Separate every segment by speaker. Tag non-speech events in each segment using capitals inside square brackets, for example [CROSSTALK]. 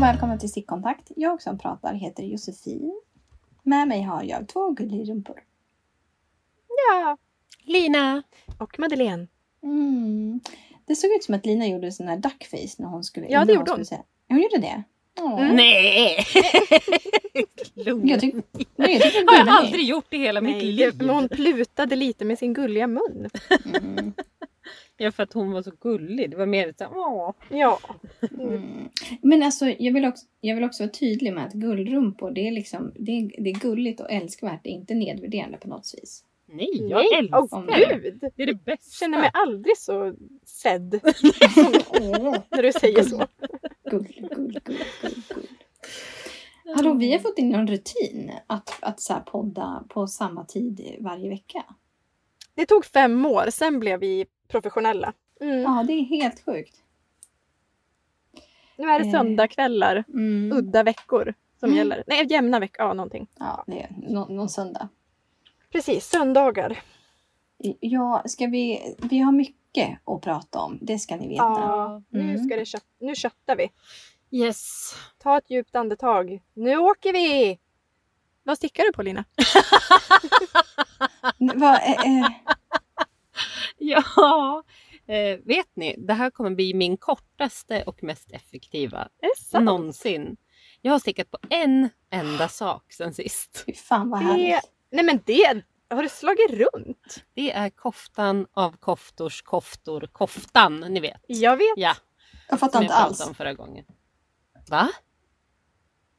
Speaker 1: och välkomna till Stickkontakt. Jag som pratar heter Josefin. Med mig har jag två gullrumpor.
Speaker 2: Ja,
Speaker 3: Lina!
Speaker 2: och Madeleine.
Speaker 1: Mm. Det såg ut som att Lina gjorde sån här duckface när hon skulle...
Speaker 2: Ja, det gjorde
Speaker 1: skulle Säga. Hon gjorde det?
Speaker 2: Mm.
Speaker 3: Nej! Lugn. [LAUGHS]
Speaker 1: Jag tycker nej, jag tycker
Speaker 3: har jag aldrig gjort i hela mitt liv.
Speaker 2: det, men hon plutade lite med sin gulliga mun.
Speaker 1: Mm.
Speaker 3: Ja, för att hon var så gullig. Det var mer så här, åh.
Speaker 2: Ja.
Speaker 1: Mm. Men alltså, jag vill, också, jag vill också vara tydlig med att gullrumpor, det är, liksom, det är, det är gulligt och älskvärt. Det är inte nedvärderande på något vis.
Speaker 3: Nej, jag
Speaker 2: Nej,
Speaker 3: älskar
Speaker 2: åh
Speaker 3: det.
Speaker 2: gud!
Speaker 3: Det är det bästa.
Speaker 2: känner mig aldrig så sedd [LAUGHS] när du säger så.
Speaker 1: gull, gull, gull, gull, gull. Hallå, vi har fått in en rutin att, att så här podda på samma tid varje vecka.
Speaker 2: Det tog fem år, sen blev vi professionella. Mm.
Speaker 1: Ja, det är helt sjukt.
Speaker 2: Nu är det
Speaker 1: Eh.
Speaker 2: söndagkvällar,
Speaker 1: Mm.
Speaker 2: udda veckor som
Speaker 1: Mm.
Speaker 2: gäller. Nej, jämna veckor, ja någonting.
Speaker 1: Ja, det är nå- någon söndag.
Speaker 2: Precis, söndagar.
Speaker 1: Ja, ska vi... Vi har mycket att prata om. Det ska ni veta.
Speaker 2: Ja, nu,
Speaker 1: Mm.
Speaker 2: ska det kött, nu köttar vi.
Speaker 3: Yes.
Speaker 2: Ta ett djupt andetag. Nu åker vi! Vad stickar du på Lina? [LAUGHS]
Speaker 1: Va, eh, eh, [LAUGHS]
Speaker 3: Ja, eh, vet ni, det här kommer bli min kortaste och mest effektiva
Speaker 2: det
Speaker 3: någonsin. Jag har stickat på en enda [GASPS] sak sen sist.
Speaker 1: fy fan vad
Speaker 2: Det-
Speaker 1: härligt.
Speaker 2: Nej men det, har du slagit runt?
Speaker 3: Det är koftan av koftors koftor, koftan, ni vet.
Speaker 2: Jag vet.
Speaker 3: Ja,
Speaker 1: Jag fattar
Speaker 3: som jag
Speaker 1: inte
Speaker 3: pratade
Speaker 1: alls.
Speaker 3: om förra gången. Va?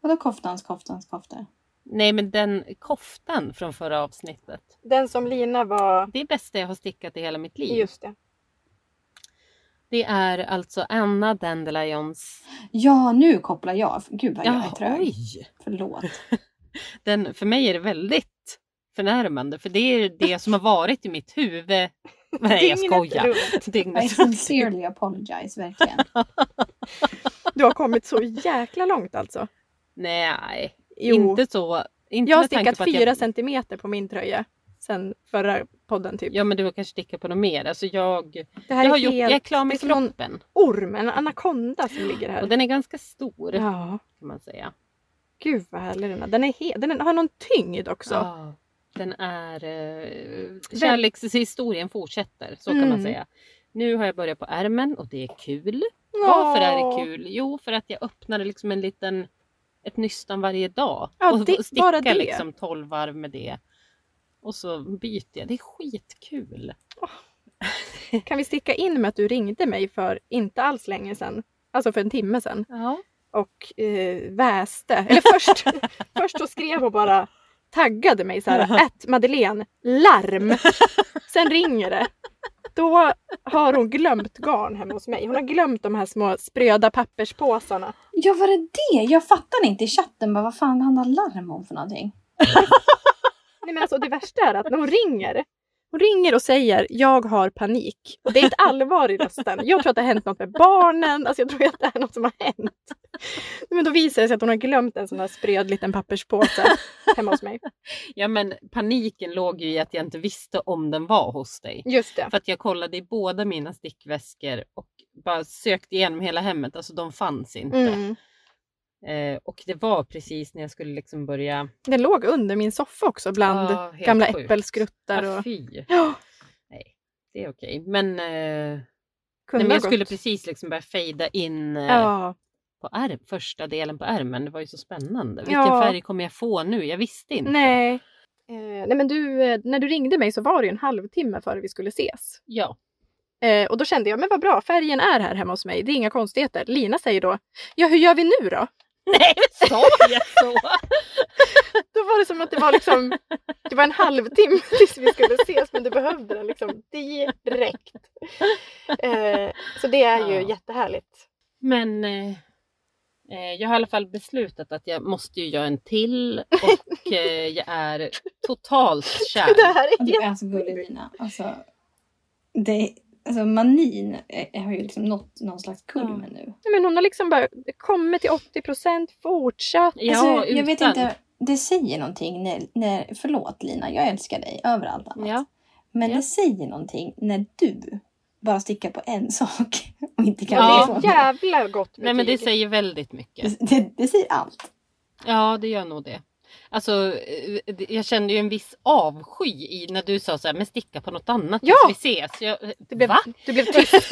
Speaker 1: Vadå koftans, koftans, koftor?
Speaker 3: Nej, men den koftan från förra avsnittet.
Speaker 2: Den som Lina var...
Speaker 3: Det är bästa jag har stickat i hela mitt liv.
Speaker 2: Just det.
Speaker 3: Det är alltså Anna Dandelions.
Speaker 1: Ja, nu kopplar jag. Gud vad jag är
Speaker 3: Ja,
Speaker 1: trög.
Speaker 3: oj!
Speaker 1: Förlåt. [LAUGHS]
Speaker 3: Den, för mig är det väldigt förnärmande för det är det som har varit i mitt huvud. [LAUGHS] Nej, jag
Speaker 2: Dygnet
Speaker 3: skojar.
Speaker 2: runt.
Speaker 1: I
Speaker 3: Dygnet runt.
Speaker 1: sincerely apologize, verkligen. [LAUGHS]
Speaker 2: Du har kommit så jäkla långt alltså.
Speaker 3: Nej,
Speaker 2: Jo.
Speaker 3: inte så. Inte
Speaker 2: jag har stickat fyra
Speaker 3: jag,
Speaker 2: centimeter på min tröja. Sen förra podden typ.
Speaker 3: Ja, men du har kanske stickat på något mer. Alltså jag,
Speaker 2: det
Speaker 3: jag,
Speaker 2: här
Speaker 3: har
Speaker 2: är
Speaker 3: gjort,
Speaker 2: helt...
Speaker 3: jag är klar med kroppen.
Speaker 2: orm, en anakonda som ligger här.
Speaker 3: Och den är ganska stor
Speaker 2: Ja,
Speaker 3: kan man säga.
Speaker 2: gud vad härlig den är. Den, är he... den har någon tyngd också.
Speaker 3: Ja, den är... Eh, kärlekshistorien fortsätter, så kan man
Speaker 2: Mm.
Speaker 3: säga. Nu har jag börjat på ärmen och det är kul.
Speaker 2: Ja.
Speaker 3: Varför är det kul? Jo, för att jag öppnar liksom en liten, ett nystan varje dag.
Speaker 2: Ja,
Speaker 3: och
Speaker 2: det-
Speaker 3: och stickar
Speaker 2: bara det.
Speaker 3: liksom 12 varv med det. Och så byter jag. Det är skitkul.
Speaker 2: Kan vi sticka in med att du ringde mig för inte alls länge sedan. Alltså för en timme sedan.
Speaker 3: Ja.
Speaker 2: och eh, väste. Eller först, [LAUGHS] först så skrev hon bara taggade mig så här, [LAUGHS] ett Madeleine, larm. Sen ringer det. Då har hon glömt garn hemma hos mig. Hon har glömt de här små spröda papperspåsarna.
Speaker 1: Ja, var det det? Jag fattar inte i chatten bara, vad fan handlar larm om för någonting? [LAUGHS]
Speaker 2: Nej, men alltså, det värsta är att när hon ringer hon ringer och säger jag har panik. Det är ett [LAUGHS] allvar i rösten. Jag tror att det har hänt något med barnen. Alltså jag tror att det är något som har hänt. Men då visar det sig att hon har glömt en sån här spröd liten papperspåse hemma hos mig. [LAUGHS]
Speaker 3: ja, men paniken låg ju i att jag inte visste om den var hos dig.
Speaker 2: Just det.
Speaker 3: För att jag kollade i båda mina stickväskor och bara sökte igenom hela hemmet. Alltså de fanns inte.
Speaker 2: Mm.
Speaker 3: Eh, och det var precis när jag skulle liksom börja...
Speaker 2: Den låg under min soffa också bland
Speaker 3: helt
Speaker 2: gamla
Speaker 3: sjukt.
Speaker 2: äppelskruttar.
Speaker 3: Ah,
Speaker 2: Och...
Speaker 3: fy.
Speaker 2: Ja,
Speaker 3: Nej, det är okej. Men, eh, nej, men jag skulle precis liksom börja fejda in eh,
Speaker 2: Ja,
Speaker 3: på ärm, första delen på ärmen. Det var ju så spännande. Vilken
Speaker 2: Ja.
Speaker 3: färg kommer jag få nu? Jag visste inte.
Speaker 2: nej. Eh, nej men du, eh, när du ringde mig så var det en halvtimme före vi skulle ses.
Speaker 3: Ja.
Speaker 2: Eh, och då kände jag, men vad bra, färgen är här hemma hos mig. Det är inga konstigheter. Lina säger då, ja hur gör vi nu då? [LAUGHS]
Speaker 3: Nej, sa jag så?
Speaker 2: Då var det som att det var liksom, det var en halvtimme [LAUGHS] tills vi skulle ses men du behövde den liksom direkt. Eh, så det är ju
Speaker 3: Ja.
Speaker 2: jättehärligt.
Speaker 3: Men eh, eh, jag har i alla fall beslutat att jag måste ju göra en till och [LAUGHS] eh, jag är totalt kär.
Speaker 2: Det här är
Speaker 1: du är så gullig Lina. Alltså, det, alltså manin har ju liksom nått någon slags kulmen nu.
Speaker 2: Nej, men hon har liksom bara kommit till 80 procent, fortsatt.
Speaker 3: Ja,
Speaker 1: alltså,
Speaker 3: utan.
Speaker 1: jag vet inte, det säger någonting när, när, förlåt Lina, jag älskar dig över allt annat.
Speaker 3: Ja.
Speaker 1: Men
Speaker 3: Ja.
Speaker 1: det säger någonting när du bara sticka på en [LAUGHS] sak och inte kan
Speaker 3: Ja.
Speaker 2: Det jävla gott betyg.
Speaker 3: Nej men det säger väldigt mycket.
Speaker 1: det, det, det säger allt.
Speaker 3: Ja det gör nog det. Alltså eh, jag kände ju en viss avsky i när du sa så här, men sticka på något annat
Speaker 2: Ja!
Speaker 3: tills vi ses. Jag,
Speaker 2: Det blev,
Speaker 3: Va?
Speaker 2: du blev tyst. [LAUGHS]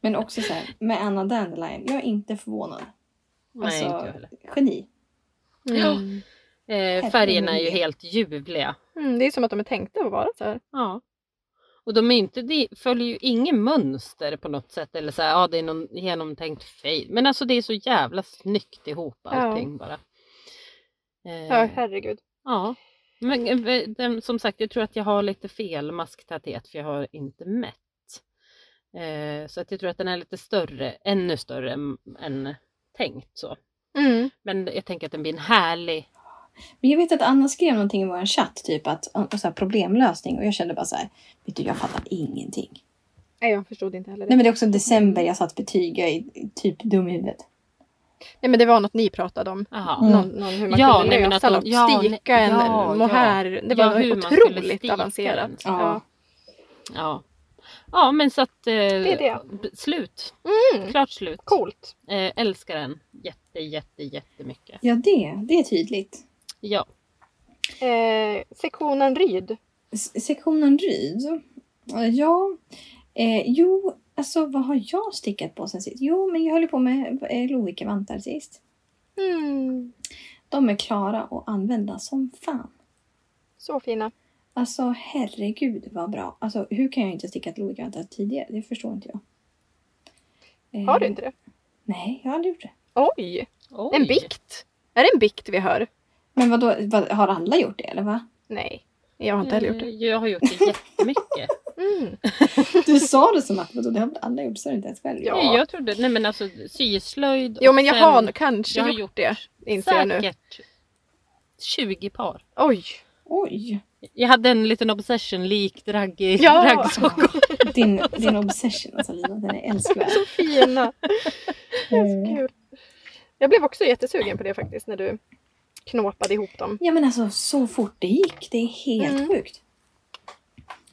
Speaker 1: Men också så här, med Anna Dandelion, jag är inte förvånad.
Speaker 3: Nej
Speaker 1: Alltså,
Speaker 3: inte jag heller.
Speaker 1: Geni.
Speaker 2: Mm.
Speaker 3: Eh, färgerna är ju helt ljuvliga.
Speaker 2: Mm, det är som att de är tänkta att vara så här.
Speaker 3: Ja. Och de är inte, de följer ju ingen mönster på något sätt eller så här, ja det är någon genomtänkt fade. Men alltså det är så jävla snyggt ihop allting bara. Eh,
Speaker 2: Ja, herregud.
Speaker 3: ja. Men eh, den, som sagt, jag tror att jag har lite fel masktäthet för jag har inte mätt. Eh, så att jag tror att den är lite större, ännu större än, än tänkt så.
Speaker 2: Mm.
Speaker 3: Men jag tänker att den blir en härlig
Speaker 1: Men jag vet att Anna skrev någonting i vår chatt, typ att och så här, problemlösning och jag kände bara så här, vet du jag fattar ingenting.
Speaker 2: Nej, jag förstod inte heller det.
Speaker 1: Nej men det är också december, jag satt betyg, jag är typ dum i huvudet.
Speaker 2: Nej, men det var något ni pratade om.
Speaker 3: Aha.
Speaker 1: Mm.
Speaker 2: Någon, någon, hur man
Speaker 3: Ja,
Speaker 2: kunde
Speaker 3: nej,
Speaker 2: lösa något.
Speaker 3: ja,
Speaker 2: stika en
Speaker 3: ja,
Speaker 2: mohair. Det var
Speaker 3: Ja,
Speaker 2: otroligt avancerat.
Speaker 1: Ja.
Speaker 3: Ja. Ja men så att... Eh,
Speaker 2: är det.
Speaker 3: b- Slut.
Speaker 2: Mm.
Speaker 3: Klart slut.
Speaker 2: Coolt.
Speaker 3: Eh, älskar den jätte jätte jättemycket.
Speaker 1: Ja det, det är tydligt.
Speaker 3: Ja.
Speaker 2: Eh, sektionen Ryd.
Speaker 1: S- sektionen Ryd. Ja, eh, jo, alltså vad har jag stickat på sen sist? Jo, men jag höll på med eh, Lovikka-vantar sist.
Speaker 2: Mm.
Speaker 1: De är klara att använda som fan.
Speaker 2: Så fina.
Speaker 1: Alltså herregud vad bra. Alltså hur kan jag inte ha stickat Lovikka-vantar tidigare? Det förstår inte jag. Eh,
Speaker 2: Har du inte det?
Speaker 1: Nej, jag har aldrig gjort det.
Speaker 2: Oj!
Speaker 3: Oj.
Speaker 2: En bikt. Är det en bikt vi hör?
Speaker 1: Men vadå, vad, har alla gjort det eller va?
Speaker 2: Nej. Jag har inte heller gjort det.
Speaker 3: Eh, Jag har gjort det jättemycket.
Speaker 2: Mm. [LAUGHS]
Speaker 1: Du sa det som att vadå, det har alla gjort, så är det inte ens själv.
Speaker 2: Ja.
Speaker 3: Jag trodde, nej men alltså syslöjd.
Speaker 2: Jo men jag
Speaker 3: sen
Speaker 2: har kanske
Speaker 3: jag har
Speaker 2: gjort, det. Inser jag nu.
Speaker 3: säkert 20 par.
Speaker 2: Oj!
Speaker 1: Oj,
Speaker 3: Jag hade en liten obsession likt raggig
Speaker 2: Ja. [LAUGHS]
Speaker 1: din, din obsession alltså Lina, den är älskvärd.
Speaker 2: Så fina! [LAUGHS]
Speaker 1: Mm.
Speaker 2: Jag blev också jättesugen på det faktiskt när du knåpade ihop dem.
Speaker 1: Ja men alltså så fort det gick, det är helt
Speaker 2: Mm.
Speaker 1: sjukt.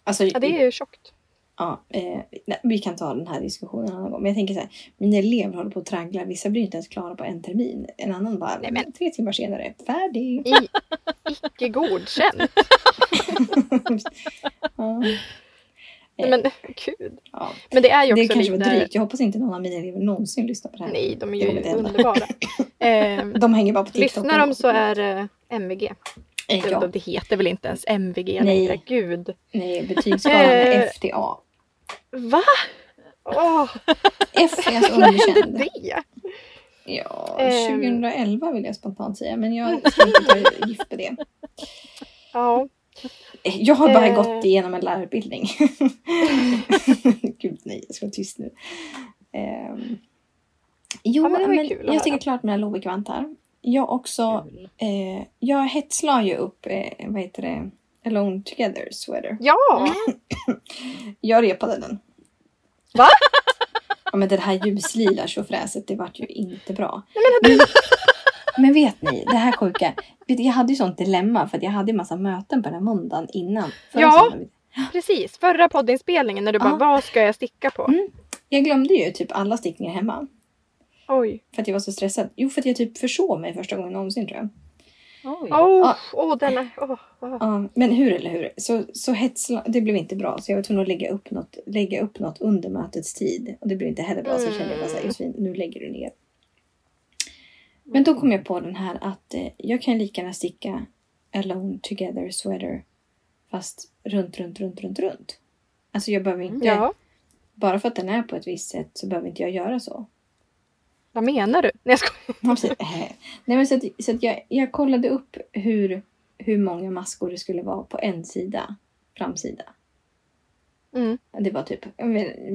Speaker 1: Alltså,
Speaker 2: Ja, det är ju tjockt.
Speaker 1: ja, eh, nej, vi kan ta den här diskussionen en annan gång. Men jag tänker så här, mina elever håller på att traggla. Vissa blir inte ens klara på en termin. En annan bara,
Speaker 2: Nej, men-
Speaker 1: tre timmar senare, färdig.
Speaker 2: I, icke godkänt. [LAUGHS]
Speaker 1: Ja.
Speaker 2: Nej, men gud.
Speaker 1: Ja.
Speaker 2: Men det är ju också
Speaker 1: Det kanske var
Speaker 2: lite...
Speaker 1: drygt. Jag hoppas inte någon av mina elever någonsin lyssnar på det här.
Speaker 2: Nej, de är ju underbara. [LAUGHS] Eh,
Speaker 1: De hänger bara på TikTok.
Speaker 2: lyssnar de så är det MVG.
Speaker 1: Eh,
Speaker 2: Det,
Speaker 1: Ja.
Speaker 2: det heter väl inte ens MVG
Speaker 1: Nej.
Speaker 2: längre? Gud.
Speaker 1: Nej, betygsskalan är
Speaker 2: Eh.
Speaker 1: FTA.
Speaker 2: Va? Åh,
Speaker 1: F är alltså [LAUGHS] underkänd.
Speaker 2: det?
Speaker 1: Ja,
Speaker 2: Ehm.
Speaker 1: 2011 vill jag spontant säga. Men jag [LAUGHS] ska inte ta gift på det.
Speaker 2: Ja.
Speaker 1: Jag har bara
Speaker 2: Eh.
Speaker 1: gått igenom en lärarutbildning. [LAUGHS] Gud nej, jag ska vara tyst nu. Ehm. Jo,
Speaker 2: Ja, men
Speaker 1: men jag sticker klart mina Lovikk-vantar. Jag också, eh, jag hetslar ju upp, eh, vad heter det, Alone Together sweater.
Speaker 2: Ja! [LAUGHS]
Speaker 1: Jag repade den.
Speaker 2: Va?
Speaker 1: Ja men det här ljuslila tjofräset, det vart ju inte bra.
Speaker 2: men
Speaker 1: Men, men vet ni, det här sjuka. Jag hade ju sånt dilemma för att jag hade en massa möten på den här måndagen innan.
Speaker 2: Ja. Precis. Förra poddinspelningen när du bara,
Speaker 1: Ja.
Speaker 2: vad ska jag sticka på?
Speaker 1: Mm. Jag glömde ju typ alla stickningar hemma.
Speaker 2: Oj.
Speaker 1: För att jag var så stressad. Jo, för att jag typ försov mig första gången någonsin tror jag.
Speaker 3: Oj.
Speaker 2: Åh, denna. åh, åh.
Speaker 1: Ja, men hur eller hur. Så, så hetsla, det blev inte bra. Så jag var tvungen att lägga upp något, lägga upp något under mötets tid. Och det blev inte heller bra. Så kände jag bara såhär,
Speaker 2: Mm.
Speaker 1: Josefin, nu lägger du ner. Men då kom jag på den här att eh, jag kan lika gärna sticka Alone Together Sweater. Fast runt, runt, runt, runt, runt. Alltså jag behöver inte,
Speaker 2: Ja,
Speaker 1: bara för att den är på ett visst sätt så behöver inte jag göra så.
Speaker 2: Vad menar du? Nej, jag skojar. [LAUGHS]
Speaker 1: Eh, Nej, men så att, så att jag, jag kollade upp hur, hur många maskor det skulle vara på en sida, framsida.
Speaker 2: Mm,
Speaker 1: Det var typ,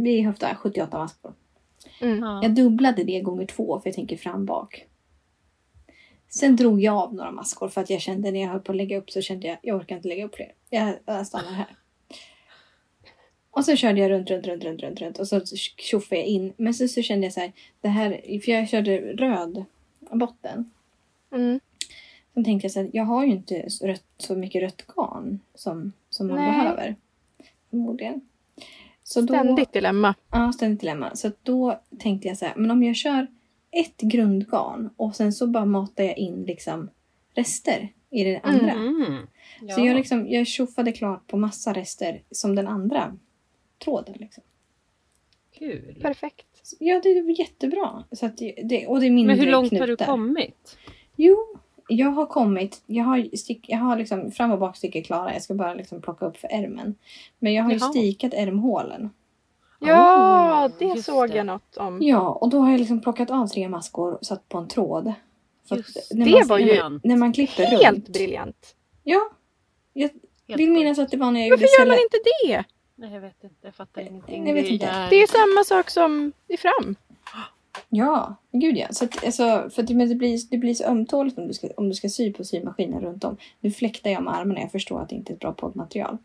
Speaker 1: vi höftar 78 maskor.
Speaker 2: mm.
Speaker 3: Ja.
Speaker 1: Jag dubblade det gånger två för jag tänker fram bak. Sen drog jag av några maskor för att jag kände när jag höll på att lägga upp så kände jag jag orkar inte lägga upp fler. Jag, jag stannar här. Och så körde jag runt, runt, runt, runt, runt, runt och så tjoffade jag in. Men sen så kände jag så här, det här, för jag körde röd botten.
Speaker 2: Mm.
Speaker 1: Sen tänkte jag så här, jag har ju inte så, rött, så mycket rött garn som, som man
Speaker 2: Nej.
Speaker 1: behöver. Förmodligen. Så då,
Speaker 2: Ständigt dilemma.
Speaker 1: Ja, ständigt dilemma. Så då tänkte jag så här, men om jag kör ett grundgarn och sen så bara matar jag in liksom rester i det andra.
Speaker 3: Mm.
Speaker 1: Så jag, liksom, jag tjoffade klart på massa rester som den andra tråden. Liksom.
Speaker 3: Kul.
Speaker 2: Perfekt.
Speaker 1: Ja, det var jättebra. Så att det, och det är mindre
Speaker 3: Men hur långt har du
Speaker 1: knutar.
Speaker 3: kommit?
Speaker 1: Jo, jag har kommit. Jag har, stick, jag har liksom fram och bakstycke klara. Jag ska bara liksom plocka upp för ärmen. Men jag har ju
Speaker 3: Jaha.
Speaker 1: stikat ärmhålen.
Speaker 2: Ja,
Speaker 3: Oh,
Speaker 2: det såg
Speaker 3: det.
Speaker 2: jag något om.
Speaker 1: Ja, och då har jag liksom plockat av tre maskor och satt på en tråd.
Speaker 3: Just
Speaker 1: när
Speaker 2: det
Speaker 1: man,
Speaker 2: var ju
Speaker 1: när, när man klipper
Speaker 2: Helt
Speaker 1: runt.
Speaker 2: briljant.
Speaker 1: Ja, jag
Speaker 3: Helt
Speaker 1: vill minnas att det var när jag
Speaker 2: Varför
Speaker 1: gjorde
Speaker 2: gör man inte det?
Speaker 3: Nej, jag vet inte. Jag fattar ingenting.
Speaker 1: jag vet
Speaker 3: Det är
Speaker 1: inte.
Speaker 2: Det är samma sak som i fram.
Speaker 1: Ja, gud ja. Så att, alltså, för att, men det, blir, det blir så ömtåligt om du, ska, om du ska sy på symaskinen runt om. Nu fläktar jag med armarna. Jag förstår att det inte är ett bra poddmaterial.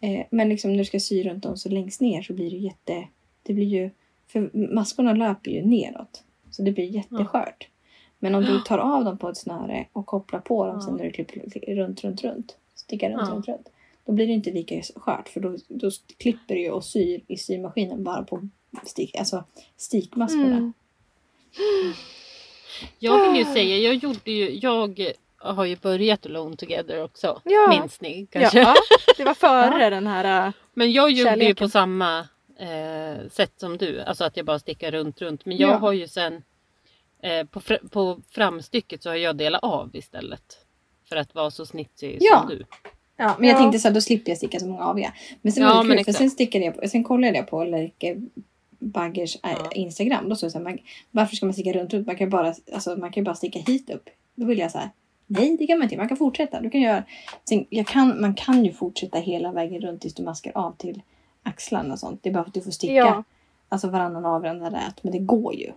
Speaker 1: Eh, men liksom när du ska sy runt om så längst ner så blir det jätte... Det blir ju... För maskorna löper ju neråt. Så det blir jätteskört. Men om du tar av dem på ett snöre och kopplar på dem
Speaker 3: Ja.
Speaker 1: sen när du klipper runt, runt, runt. Stickar runt,
Speaker 3: Ja.
Speaker 1: runt, runt. Då blir det inte lika skört. För då, då klipper du ju och syr i symaskinen bara på stik, alltså stikmaskorna.
Speaker 2: Mm.
Speaker 3: Jag vill ju säga, jag gjorde ju, jag har ju börjat Alone Together också.
Speaker 2: Ja.
Speaker 3: Minns ni kanske?
Speaker 2: Ja, [LAUGHS] det var före den här... äh,
Speaker 3: Men jag gjorde ju
Speaker 2: Kärleken.
Speaker 3: på samma eh, sätt som du. Alltså att jag bara stickar runt, runt. Men jag
Speaker 1: Ja.
Speaker 3: har ju sen eh, på, fr- på framstycket så har jag delat av istället. För att vara så snitsig
Speaker 1: Ja.
Speaker 3: som du.
Speaker 1: Ja, men jag
Speaker 2: Ja.
Speaker 1: tänkte så här, då slipper jag sticka så många aviga. Men sen
Speaker 3: Ja,
Speaker 1: var det kul, för sen stickade jag på, sen kollade jag på Lerke Baggers äh,
Speaker 3: Ja.
Speaker 1: Instagram. Då stod det så här, man, varför ska man sticka runt, runt? Man kan ju bara, alltså, man kan ju bara sticka hit upp. Då vill jag så här, nej det kan man inte. Man kan fortsätta. Du kan göra, sen, jag kan, man kan ju fortsätta hela vägen runt tills du maskar av till axlarna och sånt. Det är bara för att du får sticka
Speaker 2: Ja.
Speaker 1: alltså varannan av varandra rät. Men det går ju.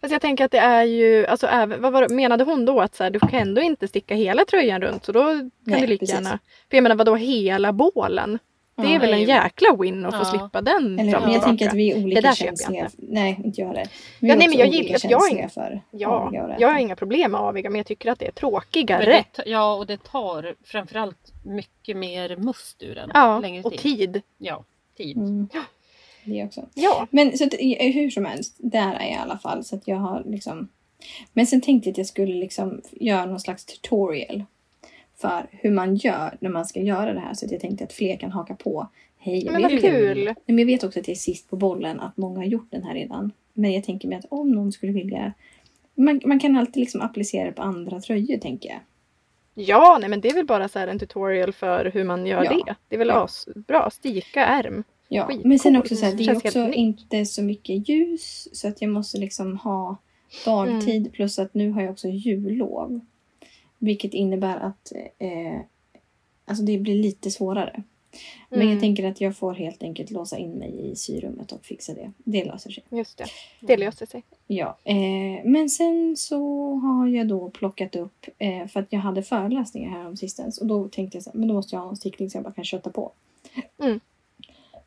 Speaker 2: Fast jag tänker att det är ju, alltså även, vad var, det- menade hon då att så här, du kan ändå inte sticka hela tröjan runt så då kan
Speaker 1: Nej,
Speaker 2: du lika
Speaker 1: precis.
Speaker 2: gärna. För jag menar vadå hela bålen? Det är
Speaker 1: Ja.
Speaker 2: väl en jäkla win att få
Speaker 3: Ja.
Speaker 2: slippa den
Speaker 1: Eller,
Speaker 2: fram
Speaker 1: men
Speaker 2: och
Speaker 1: jag tänker att vi är
Speaker 2: Det
Speaker 1: olika
Speaker 2: där köper jag
Speaker 1: känsliga.
Speaker 2: inte.
Speaker 1: Nej, inte jag det. Vi
Speaker 2: Ja,
Speaker 1: är
Speaker 2: nej, men jag
Speaker 1: olika
Speaker 2: gillar- jag har
Speaker 1: känsliga
Speaker 2: ing-
Speaker 1: för
Speaker 2: Ja, jag har inga problem med aviga men jag tycker att det är tråkigare.
Speaker 3: det, ja, och det tar framförallt mycket mer must ur den.
Speaker 2: Ja,
Speaker 3: längre
Speaker 2: och tid.
Speaker 3: Ja, tid.
Speaker 1: Mm. Det också.
Speaker 2: Ja.
Speaker 1: Men så att, eh, hur som helst, där är jag i alla fall. Så att jag har liksom... Men sen tänkte jag att jag skulle liksom göra någon slags tutorial för hur man gör när man ska göra det här. Så att jag tänkte att fler kan haka på. Hej,
Speaker 2: Men vad kul!
Speaker 1: Men jag vet också att jag är sist på bollen, att många har gjort den här redan. Men jag tänker mig att om någon skulle vilja... Man, man kan alltid liksom applicera det på andra tröjor, tänker jag.
Speaker 2: Ja, nej men det är väl bara så här en tutorial för hur man gör
Speaker 1: Ja.
Speaker 2: det. Det är väl
Speaker 1: Ja.
Speaker 2: asbra. Stika ärm.
Speaker 1: Ja,
Speaker 2: Skitcoolt.
Speaker 1: men sen också så här, det är också inte så mycket ljus så att jag måste liksom ha dagtid
Speaker 2: Mm.
Speaker 1: plus att nu har jag också jullov. Vilket innebär att eh, alltså det blir lite svårare. Men
Speaker 2: Mm.
Speaker 1: jag tänker att jag får helt enkelt låsa in mig i syrummet och fixa det. Det löser sig.
Speaker 2: Just det. Det löser sig.
Speaker 1: Ja, eh, men sen så har jag då plockat upp eh, för att jag hade föreläsningar här om sistens och då tänkte jag så här, men då måste jag ha en stickning så jag bara kan kötta på.
Speaker 2: Mm.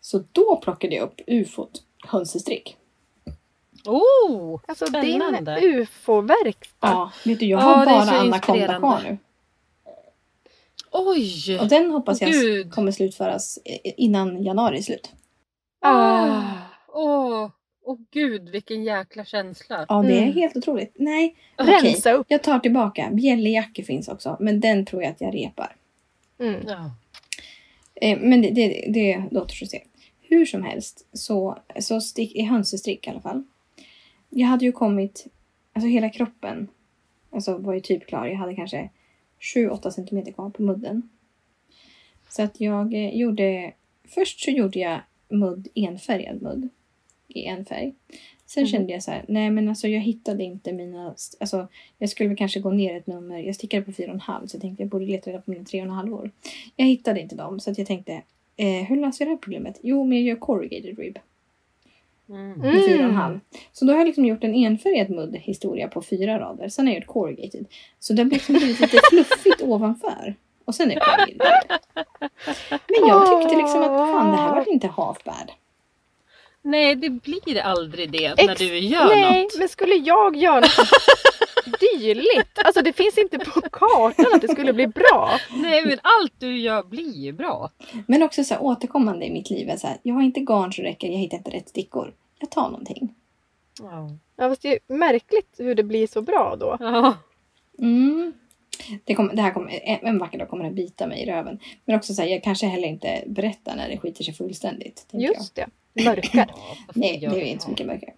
Speaker 1: Så då plockade jag upp ufot hönsestrick.
Speaker 3: Oh!
Speaker 2: Alltså
Speaker 3: Spännande.
Speaker 2: din ufo-verkstad.
Speaker 1: Ja, vet du jag
Speaker 3: Ja,
Speaker 1: har
Speaker 3: är
Speaker 1: bara Anaconda
Speaker 3: inspirerande.
Speaker 1: kvar nu.
Speaker 3: Oj!
Speaker 1: Och den hoppas jag
Speaker 3: Gud.
Speaker 1: kommer slutföras innan januari är slut.
Speaker 2: Ah.
Speaker 3: Åh, åh gud vilken jäkla känsla.
Speaker 1: Ja, det är
Speaker 2: Mm.
Speaker 1: helt otroligt. Nej, okej.
Speaker 2: Rensa upp.
Speaker 1: Jag tar tillbaka. Bjällerjacka finns också, men den tror jag att jag repar.
Speaker 2: Mm.
Speaker 3: Ja.
Speaker 1: Eh, men det, det, det, det återstår att se. Hur som helst så, så stick, i hönsestrick i alla fall. Jag hade ju kommit, alltså hela kroppen alltså var ju typ klar. Jag hade kanske 7-8 centimeter kvar på mudden. Så att jag eh, gjorde, först så gjorde jag mudd, enfärgad mudd i en färg. Sen
Speaker 2: Mhm.
Speaker 1: kände jag så här, nej men alltså jag hittade inte mina, alltså jag skulle väl kanske gå ner ett nummer. Jag stickade på 4,5 så jag tänkte jag borde leta reda på mina 3,5 år. Jag hittade inte dem så att jag tänkte, eh, hur löser jag det här problemet? Jo, men jag gör corrugated rib
Speaker 3: Mm.
Speaker 1: med
Speaker 2: Mm.
Speaker 1: 4,5. Så då har jag liksom gjort en enfärgad mudd historia på fyra rader. Sen har jag gjort corrugated. Så det har liksom blivit lite fluffigt [LAUGHS] ovanför. Och sen är det corrugated. Men jag tyckte liksom att fan det här var inte half bad.
Speaker 3: Nej, det blir aldrig det
Speaker 2: Ex-
Speaker 3: när du gör
Speaker 2: Nej,
Speaker 3: något.
Speaker 2: men skulle jag göra något [LAUGHS] dyrt. Alltså det finns inte på kartan att det skulle bli bra.
Speaker 3: Nej men allt du gör blir ju bra.
Speaker 1: Men också så här, återkommande i mitt liv är så här, jag har inte garn som räcker, jag hittar inte rätt stickor. Jag tar någonting.
Speaker 3: Ja.
Speaker 2: Ja, fast det är märkligt hur det blir så bra då.
Speaker 3: Ja.
Speaker 1: Mm. Det, kommer, det här kommer, en, vacker dag kommer det bita mig i röven. Men också så här, jag kanske heller inte berättar när det skiter sig fullständigt. tänker jag.
Speaker 2: Just det. Mörkar.
Speaker 1: Nej, det är inte så mycket mörkare.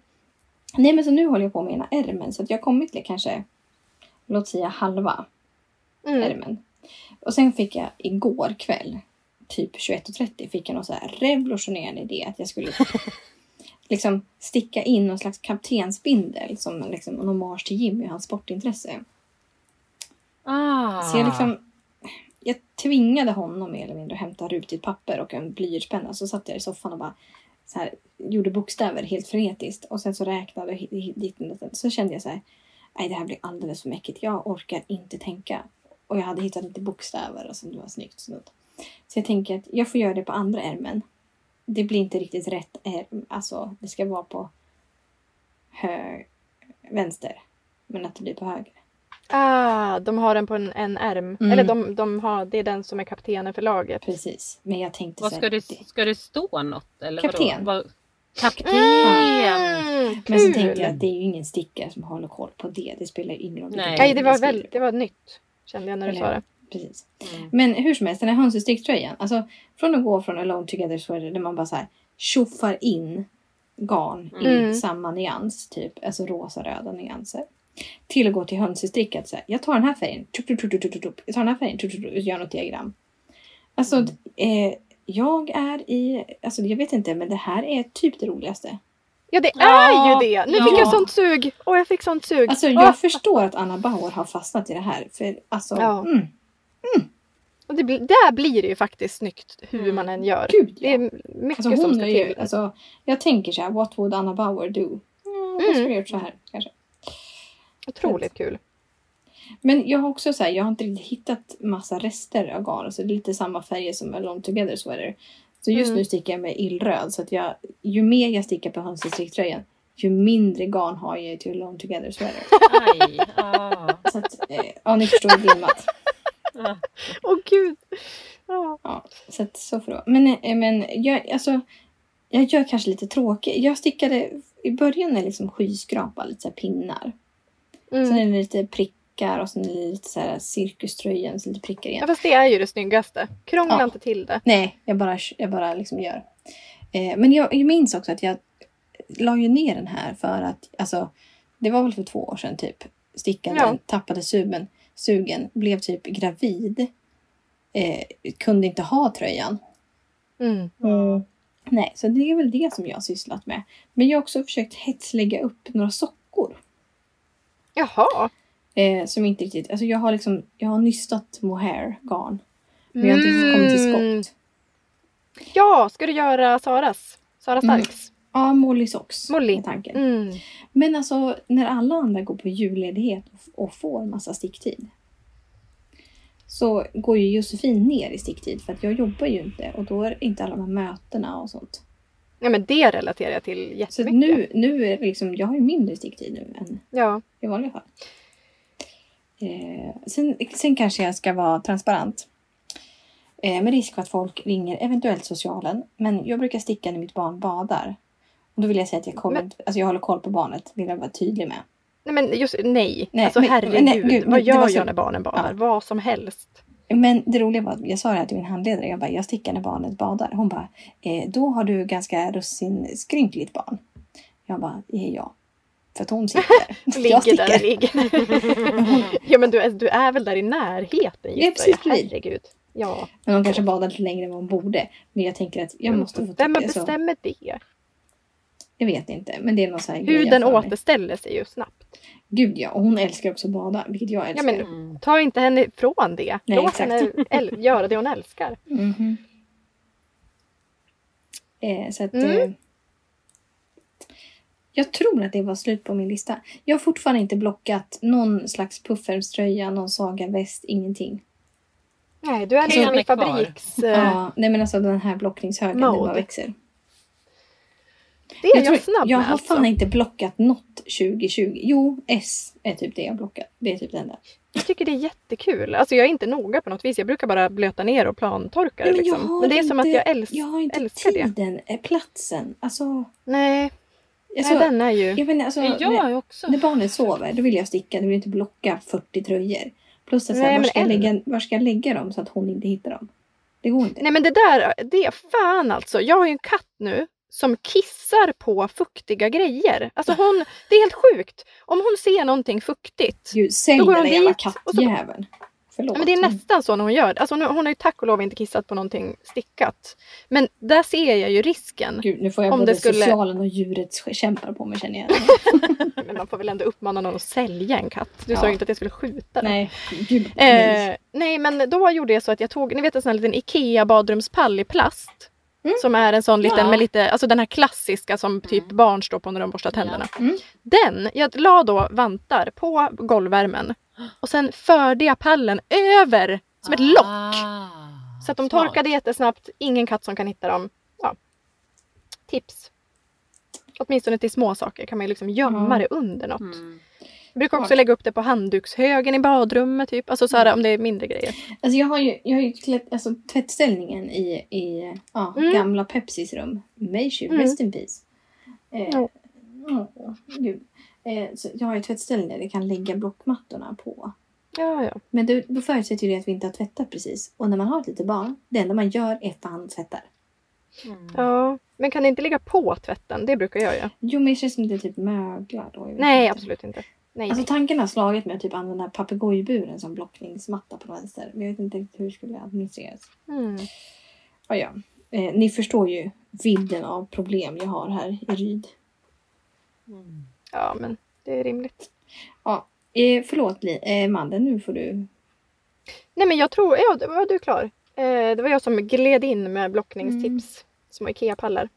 Speaker 1: Nej, men så nu håller jag på med ena ärmen så att jag har kommit till kanske, låt säga halva
Speaker 2: Mm.
Speaker 1: ärmen. Och sen fick jag igår kväll, typ 21.30, fick jag någon så här revolutionerande idé att jag skulle [LAUGHS] liksom sticka in någon slags kaptensbindel som liksom en hommage till Jimmy och hans sportintresse.
Speaker 3: Ah.
Speaker 1: Så jag liksom jag tvingade honom mer eller mindre att hämta rutigt papper och en blyertspenna. Så satt jag i soffan och bara så här, gjorde bokstäver helt frenetiskt. Och sen så räknade jag dit och dit. Så kände jag så här, nej det här blir alldeles för mäckigt. Jag orkar inte tänka. Och jag hade hittat lite bokstäver och som det var snyggt. Så, så jag tänker att jag får göra det på andra ärmen. Det blir inte riktigt rätt ärm. Alltså det ska vara på hög, vänster. Men att det blir på höger.
Speaker 2: Ah, de har den på en, en ärm.
Speaker 1: Mm.
Speaker 2: Eller de, de har, det är den som är kaptenen för laget.
Speaker 1: Precis. Men jag tänkte
Speaker 3: Vad
Speaker 1: så
Speaker 3: ska det, ska det stå något? Eller
Speaker 1: Kapten.
Speaker 3: Vadå? Vad, kapten!
Speaker 2: Mm,
Speaker 1: Men så tänkte jag att det är ju ingen stickare som håller koll på det. Det spelar ju ingen roll.
Speaker 3: Nej.
Speaker 2: Nej, det var, väl, det var nytt. Kände jag när du
Speaker 1: Eller
Speaker 2: sa det.
Speaker 1: Precis.
Speaker 3: Mm.
Speaker 1: Men hur som helst, den här hönsestricktröjan. Alltså från att gå från Alone Together Sweater där man bara så här tjoffar in garn i
Speaker 2: Mm.
Speaker 1: samma nyans. Typ alltså rosa-röda nyanser. Till att gå till här, jag tar den här färgen. Tup, tup, tup, tup, tup, tup. Jag tar den här färgen. Tup, tup, tup, och gör något diagram. Alltså
Speaker 3: Mm.
Speaker 1: eh, jag är i... Alltså jag vet inte men det här är typ det roligaste.
Speaker 2: Ja, det
Speaker 3: Ja,
Speaker 2: är ju det! Nu fick
Speaker 3: ja.
Speaker 2: jag sånt sug! Och jag fick sånt sug.
Speaker 1: Alltså jag förstår att Anna Bauer har fastnat i det här. För alltså...
Speaker 2: Ja.
Speaker 1: Mm,
Speaker 2: och det, blir- där blir det ju faktiskt snyggt hur
Speaker 3: Mm.
Speaker 2: man än gör.
Speaker 1: gud
Speaker 2: Det
Speaker 1: ja.
Speaker 2: är mycket
Speaker 1: Alltså
Speaker 2: som
Speaker 1: hon
Speaker 2: ska
Speaker 1: är ju,
Speaker 2: till.
Speaker 1: alltså, jag tänker så här, what would Anna Bauer do? Mm,
Speaker 2: Mm.
Speaker 1: skulle gjort så här kanske.
Speaker 2: Otroligt kul.
Speaker 1: Men jag har också så här, jag har inte riktigt hittat massa rester av garn. Så det är lite samma färger som Alone Together Sweater. Så just
Speaker 2: Mm.
Speaker 1: nu stickar jag med illröd. Så att jag, ju mer jag stickar på hönsestricktröjan ju mindre garn har jag till Alone Together Sweater. [LAUGHS]
Speaker 3: Aj. Ah.
Speaker 1: så att, eh, ja ni förstår dilemmat.
Speaker 3: Ah.
Speaker 2: Åh gud! Ja.
Speaker 1: Ja, så att så får det vara. Men, eh, men jag, alltså, jag gör kanske lite tråkigt. Jag stickade i början är liksom skyskrapa, lite så här pinnar. Sen
Speaker 2: Mm.
Speaker 1: är det lite prickar och sen är det lite så här cirkuströjan, så lite prickar igen.
Speaker 2: ja, fast det är ju det snyggaste. Krångla
Speaker 1: Ja.
Speaker 2: inte till det.
Speaker 1: Nej, jag bara, jag bara liksom gör. Eh, men jag, jag minns också att jag la ju ner den här för att, alltså, det var väl för två år sedan typ. Stickade,
Speaker 2: Ja.
Speaker 1: tappade sugen, sugen, blev typ gravid. Eh, kunde inte ha tröjan.
Speaker 2: Mm.
Speaker 1: Nej, så det är väl det som jag har sysslat med. Men jag har också försökt hetslägga upp några sockor.
Speaker 2: Jaha!
Speaker 1: Eh, som inte riktigt, alltså jag har liksom, jag har nystat mohair garn. Men jag har inte riktigt kommit till
Speaker 2: Mm.
Speaker 1: skott.
Speaker 2: Ja, ska du göra Saras? Sara
Speaker 1: Mm.
Speaker 2: Starks?
Speaker 1: Ja, Molly Socks.
Speaker 2: Molly.
Speaker 1: tanken.
Speaker 2: Mm.
Speaker 1: Men alltså när alla andra går på julledighet och- och får massa sticktid. Så går ju Josefin ner i sticktid för att jag jobbar ju inte och då är inte alla de här mötena och sånt.
Speaker 2: Ja, men det relaterar jag till
Speaker 1: Så
Speaker 2: jättemycket.
Speaker 1: nu, nu är det liksom, jag har ju mindre sticktid nu än
Speaker 2: Ja.
Speaker 1: i vanliga fall. Eh, sen, sen kanske jag ska vara transparent. Eh, med risk för att folk ringer eventuellt socialen. Men jag brukar sticka när mitt barn badar. Och då vill jag säga att jag, kollar,
Speaker 2: Men-
Speaker 1: alltså jag håller koll på barnet. Vill jag vara tydlig med.
Speaker 2: Nej, men just nej.
Speaker 1: Nej,
Speaker 2: alltså
Speaker 1: men-
Speaker 2: herregud.
Speaker 1: nej, gud,
Speaker 2: Vad gör
Speaker 1: så-
Speaker 2: jag när barnen badar?
Speaker 1: Ja.
Speaker 2: Vad som helst.
Speaker 1: Men det roliga var att jag sa det här till min handledare. Jag bara, jag stickar när barnet badar. Hon bara, eh, då har du ganska russinskrynkligt barn. Jag bara, eh, ja. För att hon sitter där. [LAUGHS] jag
Speaker 2: Ligger där ligger. [LAUGHS] ja men du är, du är väl där i närheten
Speaker 1: Ja,
Speaker 2: gissar
Speaker 1: precis, precis.
Speaker 2: Herregud. Ja.
Speaker 1: Men hon kanske badar lite längre än vad hon borde. Men jag tänker att jag måste få
Speaker 2: Vem
Speaker 1: tycka så.
Speaker 2: bestämmer det?
Speaker 1: Jag vet inte. Men det är någon sån här
Speaker 2: Huden återställer sig ju snabbt.
Speaker 1: Gud ja. Och hon älskar också att bada. Vilket jag
Speaker 2: Ja,
Speaker 1: älskar.
Speaker 2: men,
Speaker 3: Mm.
Speaker 2: ta inte henne ifrån det.
Speaker 1: Nej,
Speaker 2: Låt
Speaker 1: exakt.
Speaker 2: henne äl- [LAUGHS] göra det hon älskar.
Speaker 1: Mhm. eh, så att...
Speaker 2: Mm.
Speaker 1: Eh, jag tror att det var slut på min lista. Jag har fortfarande inte blockat någon slags puffermströja, någon saga-väst, ingenting.
Speaker 2: Nej, du är
Speaker 3: är
Speaker 2: i fabriks...
Speaker 1: Ja,
Speaker 2: eh,
Speaker 1: nej men alltså den här blockningshögen, den bara växer.
Speaker 2: Det är jag,
Speaker 1: tror-
Speaker 2: snabb
Speaker 1: jag
Speaker 2: med
Speaker 1: har
Speaker 2: alltså.
Speaker 1: fan inte blockat något 2020. Jo, S är typ det jag blockat. Det är typ det enda.
Speaker 2: Jag tycker det är jättekul. Alltså jag är inte noga på något vis. Jag brukar bara blöta ner och plantorka det.
Speaker 1: Men jag
Speaker 2: liksom. men det är som att
Speaker 1: inte-
Speaker 2: jag äls-
Speaker 1: Jag har inte
Speaker 2: älskar det.
Speaker 1: tiden, eh, platsen. Alltså,
Speaker 2: Nej,
Speaker 1: alltså
Speaker 2: nej, den är ju...
Speaker 1: jag menar, alltså
Speaker 3: jag
Speaker 1: när,
Speaker 3: är också.
Speaker 1: när barnet sover, då vill jag sticka. Då vill jag inte blocka 40 tröjor. Plus att
Speaker 2: Nej,
Speaker 1: här, var, ska jag
Speaker 2: en.
Speaker 1: lägga, var ska jag lägga dem så att hon inte hittar dem? Det går inte.
Speaker 2: Nej men det där, det är fan alltså. Jag har ju en katt nu som kissar på fuktiga grejer. Alltså hon, det är helt sjukt. Om hon ser någonting fuktigt.
Speaker 1: Gud,
Speaker 2: Då går hon dit
Speaker 1: kattjäveln. Förlåt.
Speaker 2: Ja, men det är nästan så när hon gör det. Alltså hon, hon har ju tack och lov inte kissat på någonting stickat. Men där ser jag ju risken.
Speaker 1: Gud, nu får jag
Speaker 2: Om
Speaker 1: både
Speaker 2: det skulle-
Speaker 1: socialen och djurets kämpar på mig känner jag. [LAUGHS]
Speaker 2: Men man får väl ändå uppmana någon att sälja en katt. Du
Speaker 1: Ja.
Speaker 2: sa ju inte att jag skulle skjuta den.
Speaker 1: nej, gud. nej.
Speaker 2: Eh, nej men då gjorde jag så att jag tog, ni vet en sån här liten IKEA badrumspall i plast.
Speaker 1: Mm.
Speaker 2: Som är en sån liten
Speaker 3: Ja.
Speaker 2: med lite, alltså den här klassiska som typ
Speaker 3: Mm.
Speaker 2: barn står på när de borstar tänderna.
Speaker 1: Ja. Mm.
Speaker 2: Den, jag la då vantar på golvvärmen och sen förde jag pallen över som ett lock.
Speaker 3: Ah,
Speaker 2: Så att de
Speaker 3: smart.
Speaker 2: torkade jättesnabbt, ingen katt som kan hitta dem. Ja. Tips. Åtminstone till små saker kan man ju liksom gömma
Speaker 1: Ja.
Speaker 2: det under något.
Speaker 3: Mm.
Speaker 2: Jag brukar också lägga upp det på handdukshögen i badrummet typ. Alltså så här, om det är mindre grejer.
Speaker 1: Alltså jag har ju, jag har ju klätt, alltså, tvättställningen i, i ja,
Speaker 2: Mm.
Speaker 1: gamla Pepsis rum. Meishu,
Speaker 2: Mm.
Speaker 1: rest in peace. Eh,
Speaker 2: Ja.
Speaker 1: åh, gud. Eh, så jag har ju tvättställning där jag kan lägga blockmattorna på.
Speaker 2: Ja, ja.
Speaker 1: Men då, då förutsätter ju det att vi inte har tvättat precis. Och när man har ett litet barn, det enda man gör är fan tvättar.
Speaker 3: Mm.
Speaker 2: Ja, men kan det inte ligga på tvätten? Det brukar jag göra.
Speaker 1: Jo men det känns som att det typ möglar då.
Speaker 2: Nej,
Speaker 1: inte.
Speaker 2: absolut inte. Nej,
Speaker 1: Alltså tanken har slagit mig att typ använda papegojburen som blockningsmatta på vänster. Men jag vet inte riktigt hur det skulle administreras.
Speaker 2: Mm.
Speaker 1: Ja, ja. Eh, ni förstår ju vidden av problem jag har här i Ryd.
Speaker 2: Mm. Ja, men det är rimligt.
Speaker 1: Ja, eh, förlåt eh, Madde, nu får du...
Speaker 2: Nej, men jag tror... Ja, var du klar. Eh, det var jag som gled in med blockningstips. Små IKEA-pallar.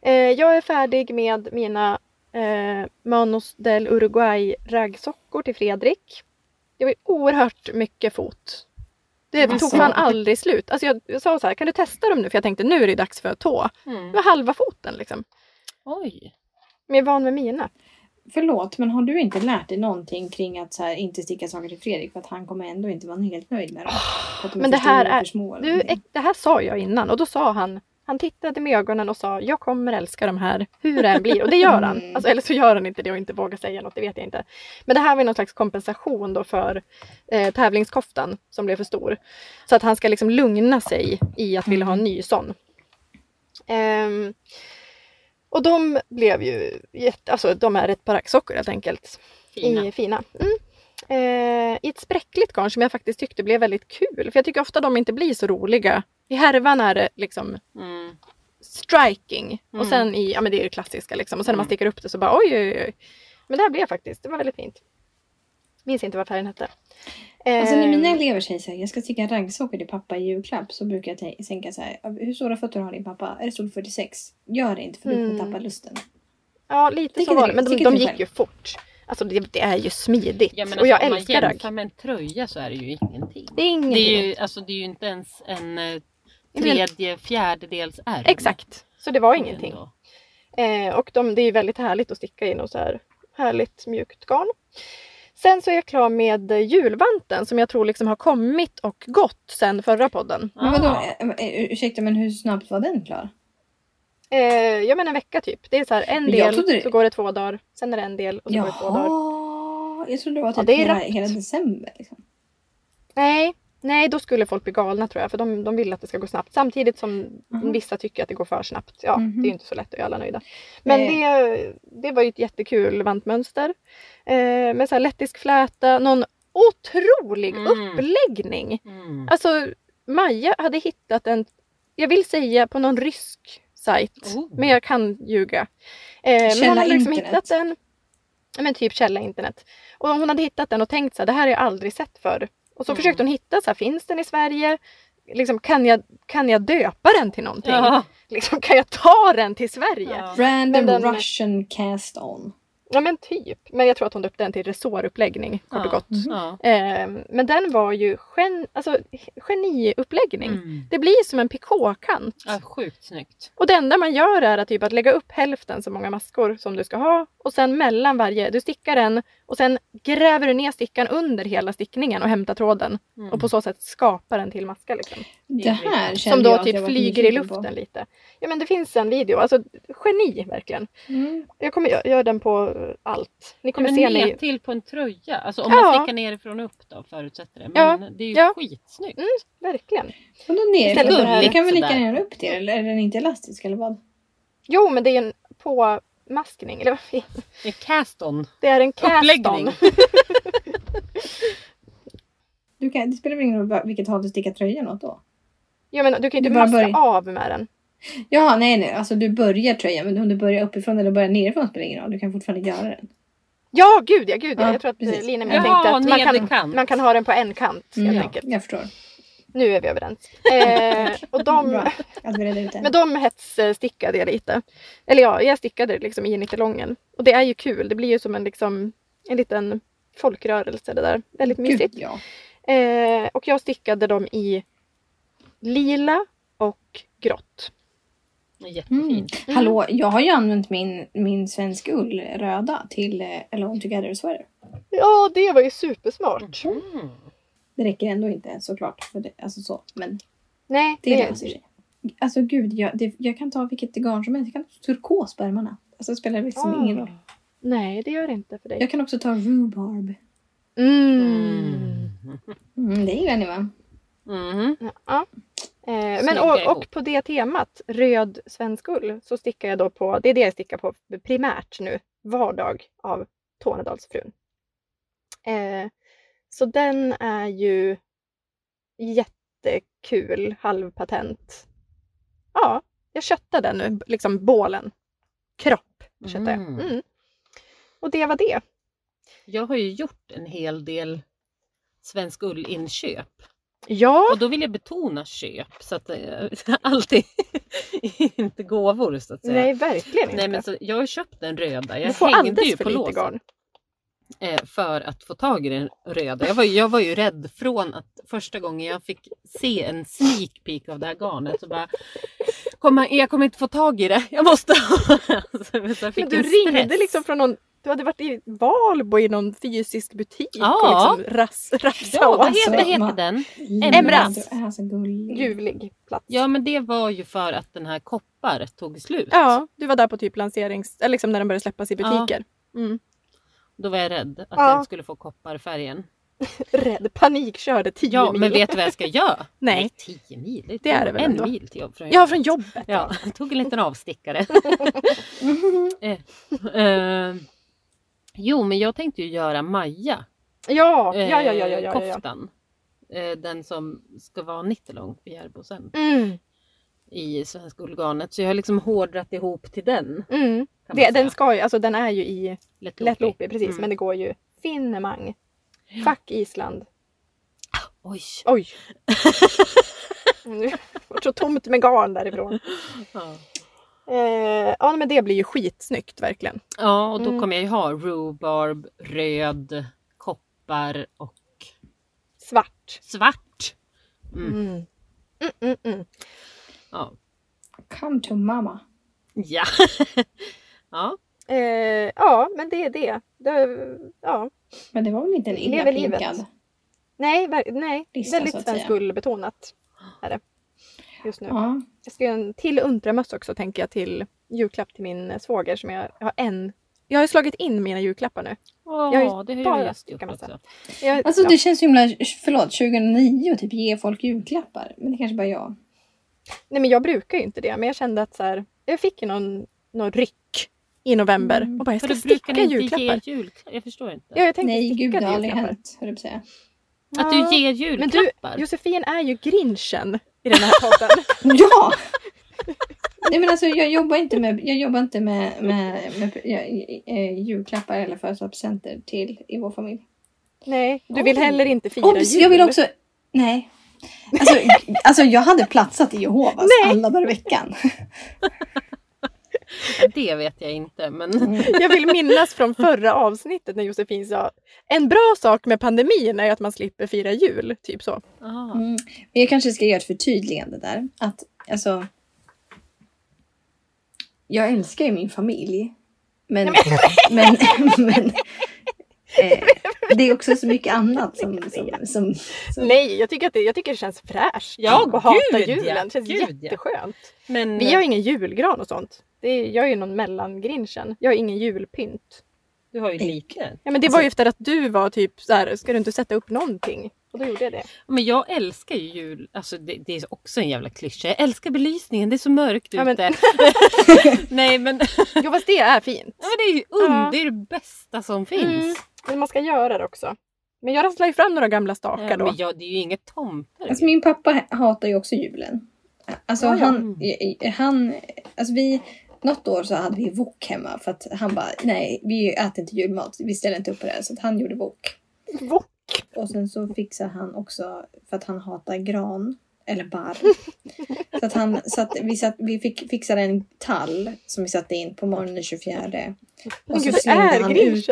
Speaker 2: Eh, jag är färdig med mina eh, Manos del Uruguay raggsockor till Fredrik. Det var oerhört mycket fot. Det
Speaker 1: Alltså.
Speaker 2: tog fan aldrig slut. Alltså jag, jag sa så här, kan du testa dem nu? För jag tänkte nu är det dags för tå.
Speaker 3: Mm.
Speaker 2: Det var halva foten liksom.
Speaker 3: Oj.
Speaker 2: Men jag är van med mina.
Speaker 1: Förlåt, men har du inte lärt dig någonting kring att så här, inte sticka saker till Fredrik för att han kommer ändå inte vara helt nöjd med dem? Att de
Speaker 2: Men det här är- Du, det här sa jag innan och då sa han, han tittade med ögonen och sa jag kommer älska de här hur det än blir. Och det gör han.
Speaker 1: Mm.
Speaker 2: Alltså, eller så gör han inte det och inte vågar säga något, det vet jag inte. Men det här var någon slags kompensation då för eh, tävlingskoftan som blev för stor. Så att han ska liksom lugna sig i att vilja ha en ny sån. Ehm, och de blev ju jätte, alltså de är ett par raggsockor helt enkelt.
Speaker 3: Fina.
Speaker 2: I, fina. Mm. Eh, I ett spräckligt garn som jag faktiskt tyckte blev väldigt kul. För jag tycker ofta de inte blir så roliga. I härvan är det liksom
Speaker 3: Mm.
Speaker 2: striking. Och
Speaker 3: Mm.
Speaker 2: sen i, ja men det är det klassiska liksom. Och sen när man
Speaker 3: Mm.
Speaker 2: sticker upp det så bara oj oj oj. Men det här blev faktiskt, det var väldigt fint. Minns inte vad färgen hette.
Speaker 1: Alltså när mina elever säger så här, jag ska sticka raggsockor till pappa i julklapp så brukar jag tän- tänka så här, hur stora fötter har din pappa? Är det storlek 46? Gör det inte för du kommer
Speaker 2: Mm.
Speaker 1: tappa lusten.
Speaker 2: Ja lite
Speaker 1: Tycker
Speaker 2: så var det. Men de, de gick ju fort. Alltså det, det är ju smidigt.
Speaker 3: Ja, men
Speaker 2: och jag
Speaker 3: alltså, om
Speaker 2: älskar
Speaker 3: man
Speaker 2: ragg.
Speaker 3: jämför med en tröja så är det ju ingenting.
Speaker 2: Det är ingenting.
Speaker 3: Det är ju, alltså, det är ju inte ens en eh, tredje, fjärdedels ärm.
Speaker 2: Exakt. Så det var ingenting. Eh, och de, det är väldigt härligt att sticka i något så här härligt mjukt garn. Sen så är jag klar med julvanten som jag tror liksom har kommit och gått sen förra podden.
Speaker 1: Men vadå,
Speaker 3: Ah.
Speaker 1: eh, eh, ursäkta men hur snabbt var den klar?
Speaker 2: Eh, jag menar en vecka typ. Det är så här en
Speaker 1: Men
Speaker 2: del,
Speaker 1: det-
Speaker 2: så går det två dagar. Sen är det en del och så går det två dagar.
Speaker 1: Jaha, jag trodde det var typ
Speaker 2: det är
Speaker 1: hela, hela december. Liksom.
Speaker 2: Nej, nej, då skulle folk bli galna tror jag. För de, de vill att det ska gå snabbt. Samtidigt som
Speaker 1: Mhm.
Speaker 2: vissa tycker att det går för snabbt. Ja,
Speaker 1: Mhm.
Speaker 2: det är ju inte så lätt att göra alla nöjda. Men
Speaker 1: Nej.
Speaker 2: det, det var ju ett jättekul vantmönster. Eh, med så här lettisk fläta, någon otrolig
Speaker 3: Mm.
Speaker 2: uppläggning.
Speaker 3: Mm.
Speaker 2: Alltså Maja hade hittat en, jag vill säga på någon rysk sajt.
Speaker 3: Oh.
Speaker 2: Men jag kan ljuga. Eh, men hon hade liksom
Speaker 1: internet.
Speaker 2: hittat den. Men typ källa internet. Och hon hade hittat den och tänkt så här, det här har jag aldrig sett förr. Och så
Speaker 3: Mm.
Speaker 2: försökte hon hitta, så här, finns den i Sverige? Liksom, kan, jag, kan jag döpa den till någonting?
Speaker 3: Ja.
Speaker 2: Liksom, kan jag ta den till Sverige?
Speaker 3: Ja.
Speaker 1: Random
Speaker 2: den-
Speaker 1: Russian cast on.
Speaker 2: Ja men typ. Men jag tror att hon döpte den till resåruppläggning kort och
Speaker 3: Ja.
Speaker 2: gott.
Speaker 3: Ja.
Speaker 2: Eh, men den var ju gen, alltså, geniuppläggning.
Speaker 3: Mm.
Speaker 2: Det blir som en pikåkant.
Speaker 3: Ja, sjukt snyggt.
Speaker 2: Och det enda man gör är att, typ att lägga upp hälften så många maskor som du ska ha och sen mellan varje, du stickar en och sen gräver du ner stickan under hela stickningen och hämtar tråden
Speaker 3: Mm.
Speaker 2: och på så sätt skapar en till maska. Liksom.
Speaker 1: Det här
Speaker 2: Som
Speaker 1: kände
Speaker 2: då
Speaker 1: jag att jag
Speaker 2: typ flyger i
Speaker 1: nyfiken på.
Speaker 2: luften lite. Ja men det finns en video, alltså geni verkligen.
Speaker 1: Mm.
Speaker 2: Jag kommer gö- göra den på allt. Ni
Speaker 3: Ja,
Speaker 2: kommer
Speaker 3: men
Speaker 2: se
Speaker 3: ner
Speaker 2: mig.
Speaker 3: till på en tröja. Alltså om
Speaker 2: Ja.
Speaker 3: man stickar nerifrån och upp då förutsätter det. Men det är ju
Speaker 2: Ja.
Speaker 3: skitsnyggt.
Speaker 2: Verkligen.
Speaker 1: Och då ner
Speaker 2: Istället
Speaker 1: för
Speaker 2: för det här-
Speaker 1: det kan väl lika gärna upp till eller är den inte elastisk eller vad?
Speaker 2: Jo men det är en påmaskning. Eller vad?
Speaker 3: En cast-on.
Speaker 2: Det är en
Speaker 3: Uppläggning.
Speaker 2: cast-on. [LAUGHS]
Speaker 1: Du kan, det spelar väl ingen roll vilket håll du stickar tröjan åt då?
Speaker 2: Ja men du kan ju inte maska
Speaker 1: börjar-
Speaker 2: av med den.
Speaker 1: Ja, nej, nej. Alltså du börjar tröjan, men om du börjar uppifrån eller börjar nerifrån spelar ingen roll. Du kan fortfarande göra den.
Speaker 2: Ja gud ja, gud ja.
Speaker 1: Ja,
Speaker 2: Jag tror att
Speaker 1: precis.
Speaker 2: eh, Lina
Speaker 3: Jaha,
Speaker 2: tänkte att man kan,
Speaker 3: nederkant.
Speaker 2: man kan ha den på en kant helt
Speaker 1: Mm, ja,
Speaker 2: enkelt.
Speaker 1: jag förstår.
Speaker 2: Nu är vi överens. [LAUGHS] Eh, och de, men de hetsstickade jag lite. Eller ja, jag stickade liksom i nittelången. Och det är ju kul. Det blir ju som en, liksom, en liten folkrörelse det där. Väldigt
Speaker 1: Gud,
Speaker 2: mysigt.
Speaker 1: ja.
Speaker 2: Eh, och jag stickade dem i lila och grått.
Speaker 1: Mm.
Speaker 3: Jättefint.
Speaker 1: Hallå, jag har ju använt min, min svensk ull röda till eh, Alone Together Sweater.
Speaker 2: Ja, det var ju supersmart.
Speaker 3: Mm.
Speaker 1: Det räcker ändå inte såklart. För det, alltså så. Men
Speaker 2: Nej,
Speaker 1: det
Speaker 2: det,
Speaker 1: löser sig. Alltså gud, jag, det, jag kan ta vilket garn som helst. Jag kan ta turkos på ärmarna. Alltså det spelar liksom
Speaker 2: Ah.
Speaker 1: ingen roll.
Speaker 2: nej, det gör det inte för dig.
Speaker 1: Jag kan också ta rhubarb.
Speaker 2: Mm.
Speaker 1: Mm, det gillar ni va?
Speaker 3: Mm.
Speaker 2: Ja. Eh, men och, och på det temat, röd svensk ull, så stickar jag då på, det är det jag stickar på primärt nu, vardag av Tornedalsfrun. Eh, så den är ju jättekul, halvpatent. Ja, jag köttar den nu, liksom bålen. Kropp köttar jag.
Speaker 3: Mm.
Speaker 2: Mm. Och det var det.
Speaker 3: Jag har ju gjort en hel del svensk ullinköp.
Speaker 2: Ja,
Speaker 3: Och då vill jag betona köp så att [LAUGHS] det alltid [LAUGHS] inte gåvor så att säga.
Speaker 2: nej verkligen inte.
Speaker 3: Nej men så, jag har köpt den röda.
Speaker 2: du
Speaker 3: Jag
Speaker 2: får
Speaker 3: hängde
Speaker 2: alldeles
Speaker 3: ju
Speaker 2: för
Speaker 3: på
Speaker 2: lite garn.
Speaker 3: Eh, för att få tag i den röda. Jag var, ju- jag var ju rädd från att första gången jag fick se en sneak peek av det här garnet så bara kommer, jag kommer inte få tag i det. Jag måste ha [LAUGHS] så jag fick
Speaker 2: Men du ringde liksom från någon, du hade varit i Valbo i någon fysisk butik
Speaker 3: Ja.
Speaker 2: och liksom ras, rafsa
Speaker 3: Ja, vad
Speaker 1: Alltså,
Speaker 3: heter, heter den?
Speaker 2: Emras. Ljuvlig plats.
Speaker 3: Ja men det var ju för att den här koppar tog slut.
Speaker 2: Ja, du var där på typ lanserings... Eller liksom när den började släppas i
Speaker 3: Ja.
Speaker 2: butiker. Mm.
Speaker 3: Då var jag rädd att
Speaker 2: Ja.
Speaker 3: den skulle få kopparfärgen. [LAUGHS]
Speaker 2: Rädd, panikkörde 10
Speaker 3: Ja
Speaker 2: mil.
Speaker 3: men vet du vad jag ska göra? [LAUGHS]
Speaker 2: Nej.
Speaker 3: 10 mil?
Speaker 2: Det är det väl
Speaker 3: En
Speaker 2: ändå.
Speaker 3: mil till jobb från
Speaker 2: Ja,
Speaker 3: jobbet.
Speaker 2: från jobbet.
Speaker 3: Ja, jag tog en liten [LAUGHS] avstickare.
Speaker 1: Mhm.
Speaker 3: Eh, jo, men jag tänkte ju göra Maja.
Speaker 2: Ja,
Speaker 3: eh,
Speaker 2: ja, ja, ja, ja, ja, ja.
Speaker 3: Koftan. Eh, den som ska vara 90 lång på Järbosen
Speaker 2: Mm,
Speaker 3: i Svenska ullgarnet. Så jag har liksom hårdrat ihop till den.
Speaker 2: mm. Det, den ska ju, alltså den är ju i
Speaker 3: Lätt
Speaker 2: lättloopig precis,
Speaker 3: Mm.
Speaker 2: men det går ju finemang. Fuck Island.
Speaker 3: Oj!
Speaker 2: Oj! [LAUGHS] Nu vart så tomt med garn därifrån.
Speaker 3: Ja.
Speaker 2: Eh, ja men det blir ju skitsnyggt verkligen.
Speaker 3: ja, och då
Speaker 2: Mm.
Speaker 3: kommer jag ju ha rhubarb, röd, koppar och
Speaker 2: Svart.
Speaker 3: svart. Mm.
Speaker 2: Mm. Mm, mm, mm.
Speaker 3: Ja.
Speaker 1: Come to mama.
Speaker 3: ja. [LAUGHS] ja.
Speaker 2: Eh, ja men det är det. det ja.
Speaker 1: Men det var väl inte en illa
Speaker 2: livet. Nej, ver- nej.
Speaker 1: Lista,
Speaker 2: väldigt
Speaker 1: att
Speaker 2: svensk ull-betonat. Är det. Just nu.
Speaker 1: Ja.
Speaker 2: Jag ska göra en till ultramössa också tänker jag till julklapp till min svåger som jag, har en. Jag har slagit in mina julklappar nu.
Speaker 3: Ja,
Speaker 2: Jag har ju
Speaker 3: det har
Speaker 2: bara
Speaker 3: jag just gjort också.
Speaker 2: Jag,
Speaker 1: Alltså
Speaker 2: ja.
Speaker 1: det känns himla, förlåt, 2009 och typ ge folk julklappar. Men det kanske bara jag.
Speaker 2: Nej men jag brukar ju inte det men jag kände att så här, jag fick ju någon, någon ryck i november
Speaker 1: Mm.
Speaker 2: och bara jag
Speaker 3: För
Speaker 2: ska
Speaker 3: du brukar
Speaker 2: sticka
Speaker 3: inte
Speaker 2: julklappar.
Speaker 3: ge julklappar? Jag förstår inte.
Speaker 2: Ja, jag tänkte
Speaker 1: Nej,
Speaker 2: sticka
Speaker 1: gud det har aldrig
Speaker 2: julklappar.
Speaker 1: hänt, höll jag säga.
Speaker 3: Att du ger
Speaker 2: Men du,
Speaker 3: julklappar?
Speaker 2: Josefin är ju grinchen i den här podden. [LAUGHS]
Speaker 1: Ja! Nej men alltså jag jobbar inte med, jag jobbar inte med, med, med, med eh, julklappar eller födelsedagspresenter till i vår familj.
Speaker 2: Nej, du vill
Speaker 1: Oj.
Speaker 2: heller inte fira
Speaker 1: Obs,
Speaker 2: jul.
Speaker 1: jag vill också... Nej. Alltså, alltså jag hade platsat i Jehovas
Speaker 2: Nej.
Speaker 1: alla dagar i veckan. [LAUGHS]
Speaker 3: Ja, [LAUGHS] det vet jag inte men. [LAUGHS]
Speaker 2: Jag vill minnas från förra avsnittet när Josefin sa en bra sak med pandemin är att man slipper fira jul. Typ så.
Speaker 3: ah,
Speaker 1: Mm. Men jag kanske ska göra ett förtydligande där. Att alltså. Jag älskar ju min familj. Men, men, [LAUGHS] men eh, det är också så mycket annat som, som, som, som
Speaker 2: Nej, jag tycker, att det, jag tycker det känns fräscht.
Speaker 3: Ja,
Speaker 2: att hata
Speaker 3: gud,
Speaker 2: julen.
Speaker 3: ja.
Speaker 2: Det känns
Speaker 3: Gud, ja.
Speaker 2: jätteskönt.
Speaker 3: men
Speaker 2: Vi har ingen julgran och sånt. Det är, jag är ju någon mellangrinchen. Jag har ingen julpynt.
Speaker 3: du har ju lite.
Speaker 2: Ja, men det var ju efter att du var typ så här, ska du inte sätta upp någonting? Och då gjorde jag det.
Speaker 3: Men jag älskar ju jul, alltså det, det är också en jävla klyscha. Jag älskar belysningen, det är så mörkt
Speaker 2: Ja, men-
Speaker 3: ute. [LAUGHS] Nej men,
Speaker 2: Jo, fast det är fint.
Speaker 3: ja, men det är ju und,
Speaker 2: Ja.
Speaker 3: det är det bästa som finns.
Speaker 2: Mm. Men man ska göra det också. Men jag rasslar ju fram några gamla stakar
Speaker 3: Ja,
Speaker 2: då.
Speaker 3: men jag, det är ju inget tomter.
Speaker 1: Alltså min pappa hatar ju också julen. Alltså
Speaker 2: Ja, ja.
Speaker 1: han, han, alltså vi, något år så hade vi wok hemma för att han bara, nej vi äter inte julmat, vi ställer inte upp på det. Så att han gjorde wok.
Speaker 2: Wok.
Speaker 1: Och sen så fixar han också, för att han hatar gran, eller barr. så att, han, så att vi, satt, vi fick fixa en tall som vi satte in på morgonen den 24. Och så slängde, han ut,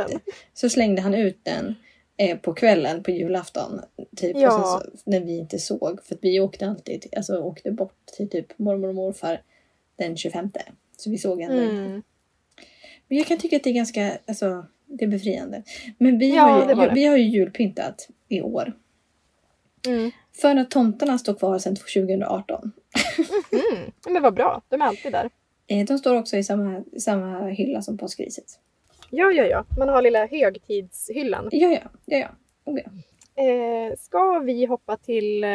Speaker 1: så slängde han ut den eh, på kvällen på julafton. Typ,
Speaker 2: Ja.
Speaker 1: så, när vi inte såg. För att vi åkte alltid, alltså åkte bort till typ mormor och morfar den 25. Så vi såg ändå inte.
Speaker 2: Mm.
Speaker 1: Men jag kan tycka att det är ganska, alltså det är befriande. Men vi,
Speaker 2: Ja,
Speaker 1: har, ju, vi har ju julpyntat i år.
Speaker 2: Mm.
Speaker 1: För att tomtarna står kvar sedan 2018.
Speaker 2: Mm. Men vad bra, de är alltid där.
Speaker 1: Eh, De står också i samma, samma hylla som påskriset.
Speaker 2: Ja, ja, ja. Man har lilla högtidshyllan.
Speaker 1: Ja, ja. ja, ja. Oh, ja.
Speaker 2: Eh, ska vi hoppa till eh,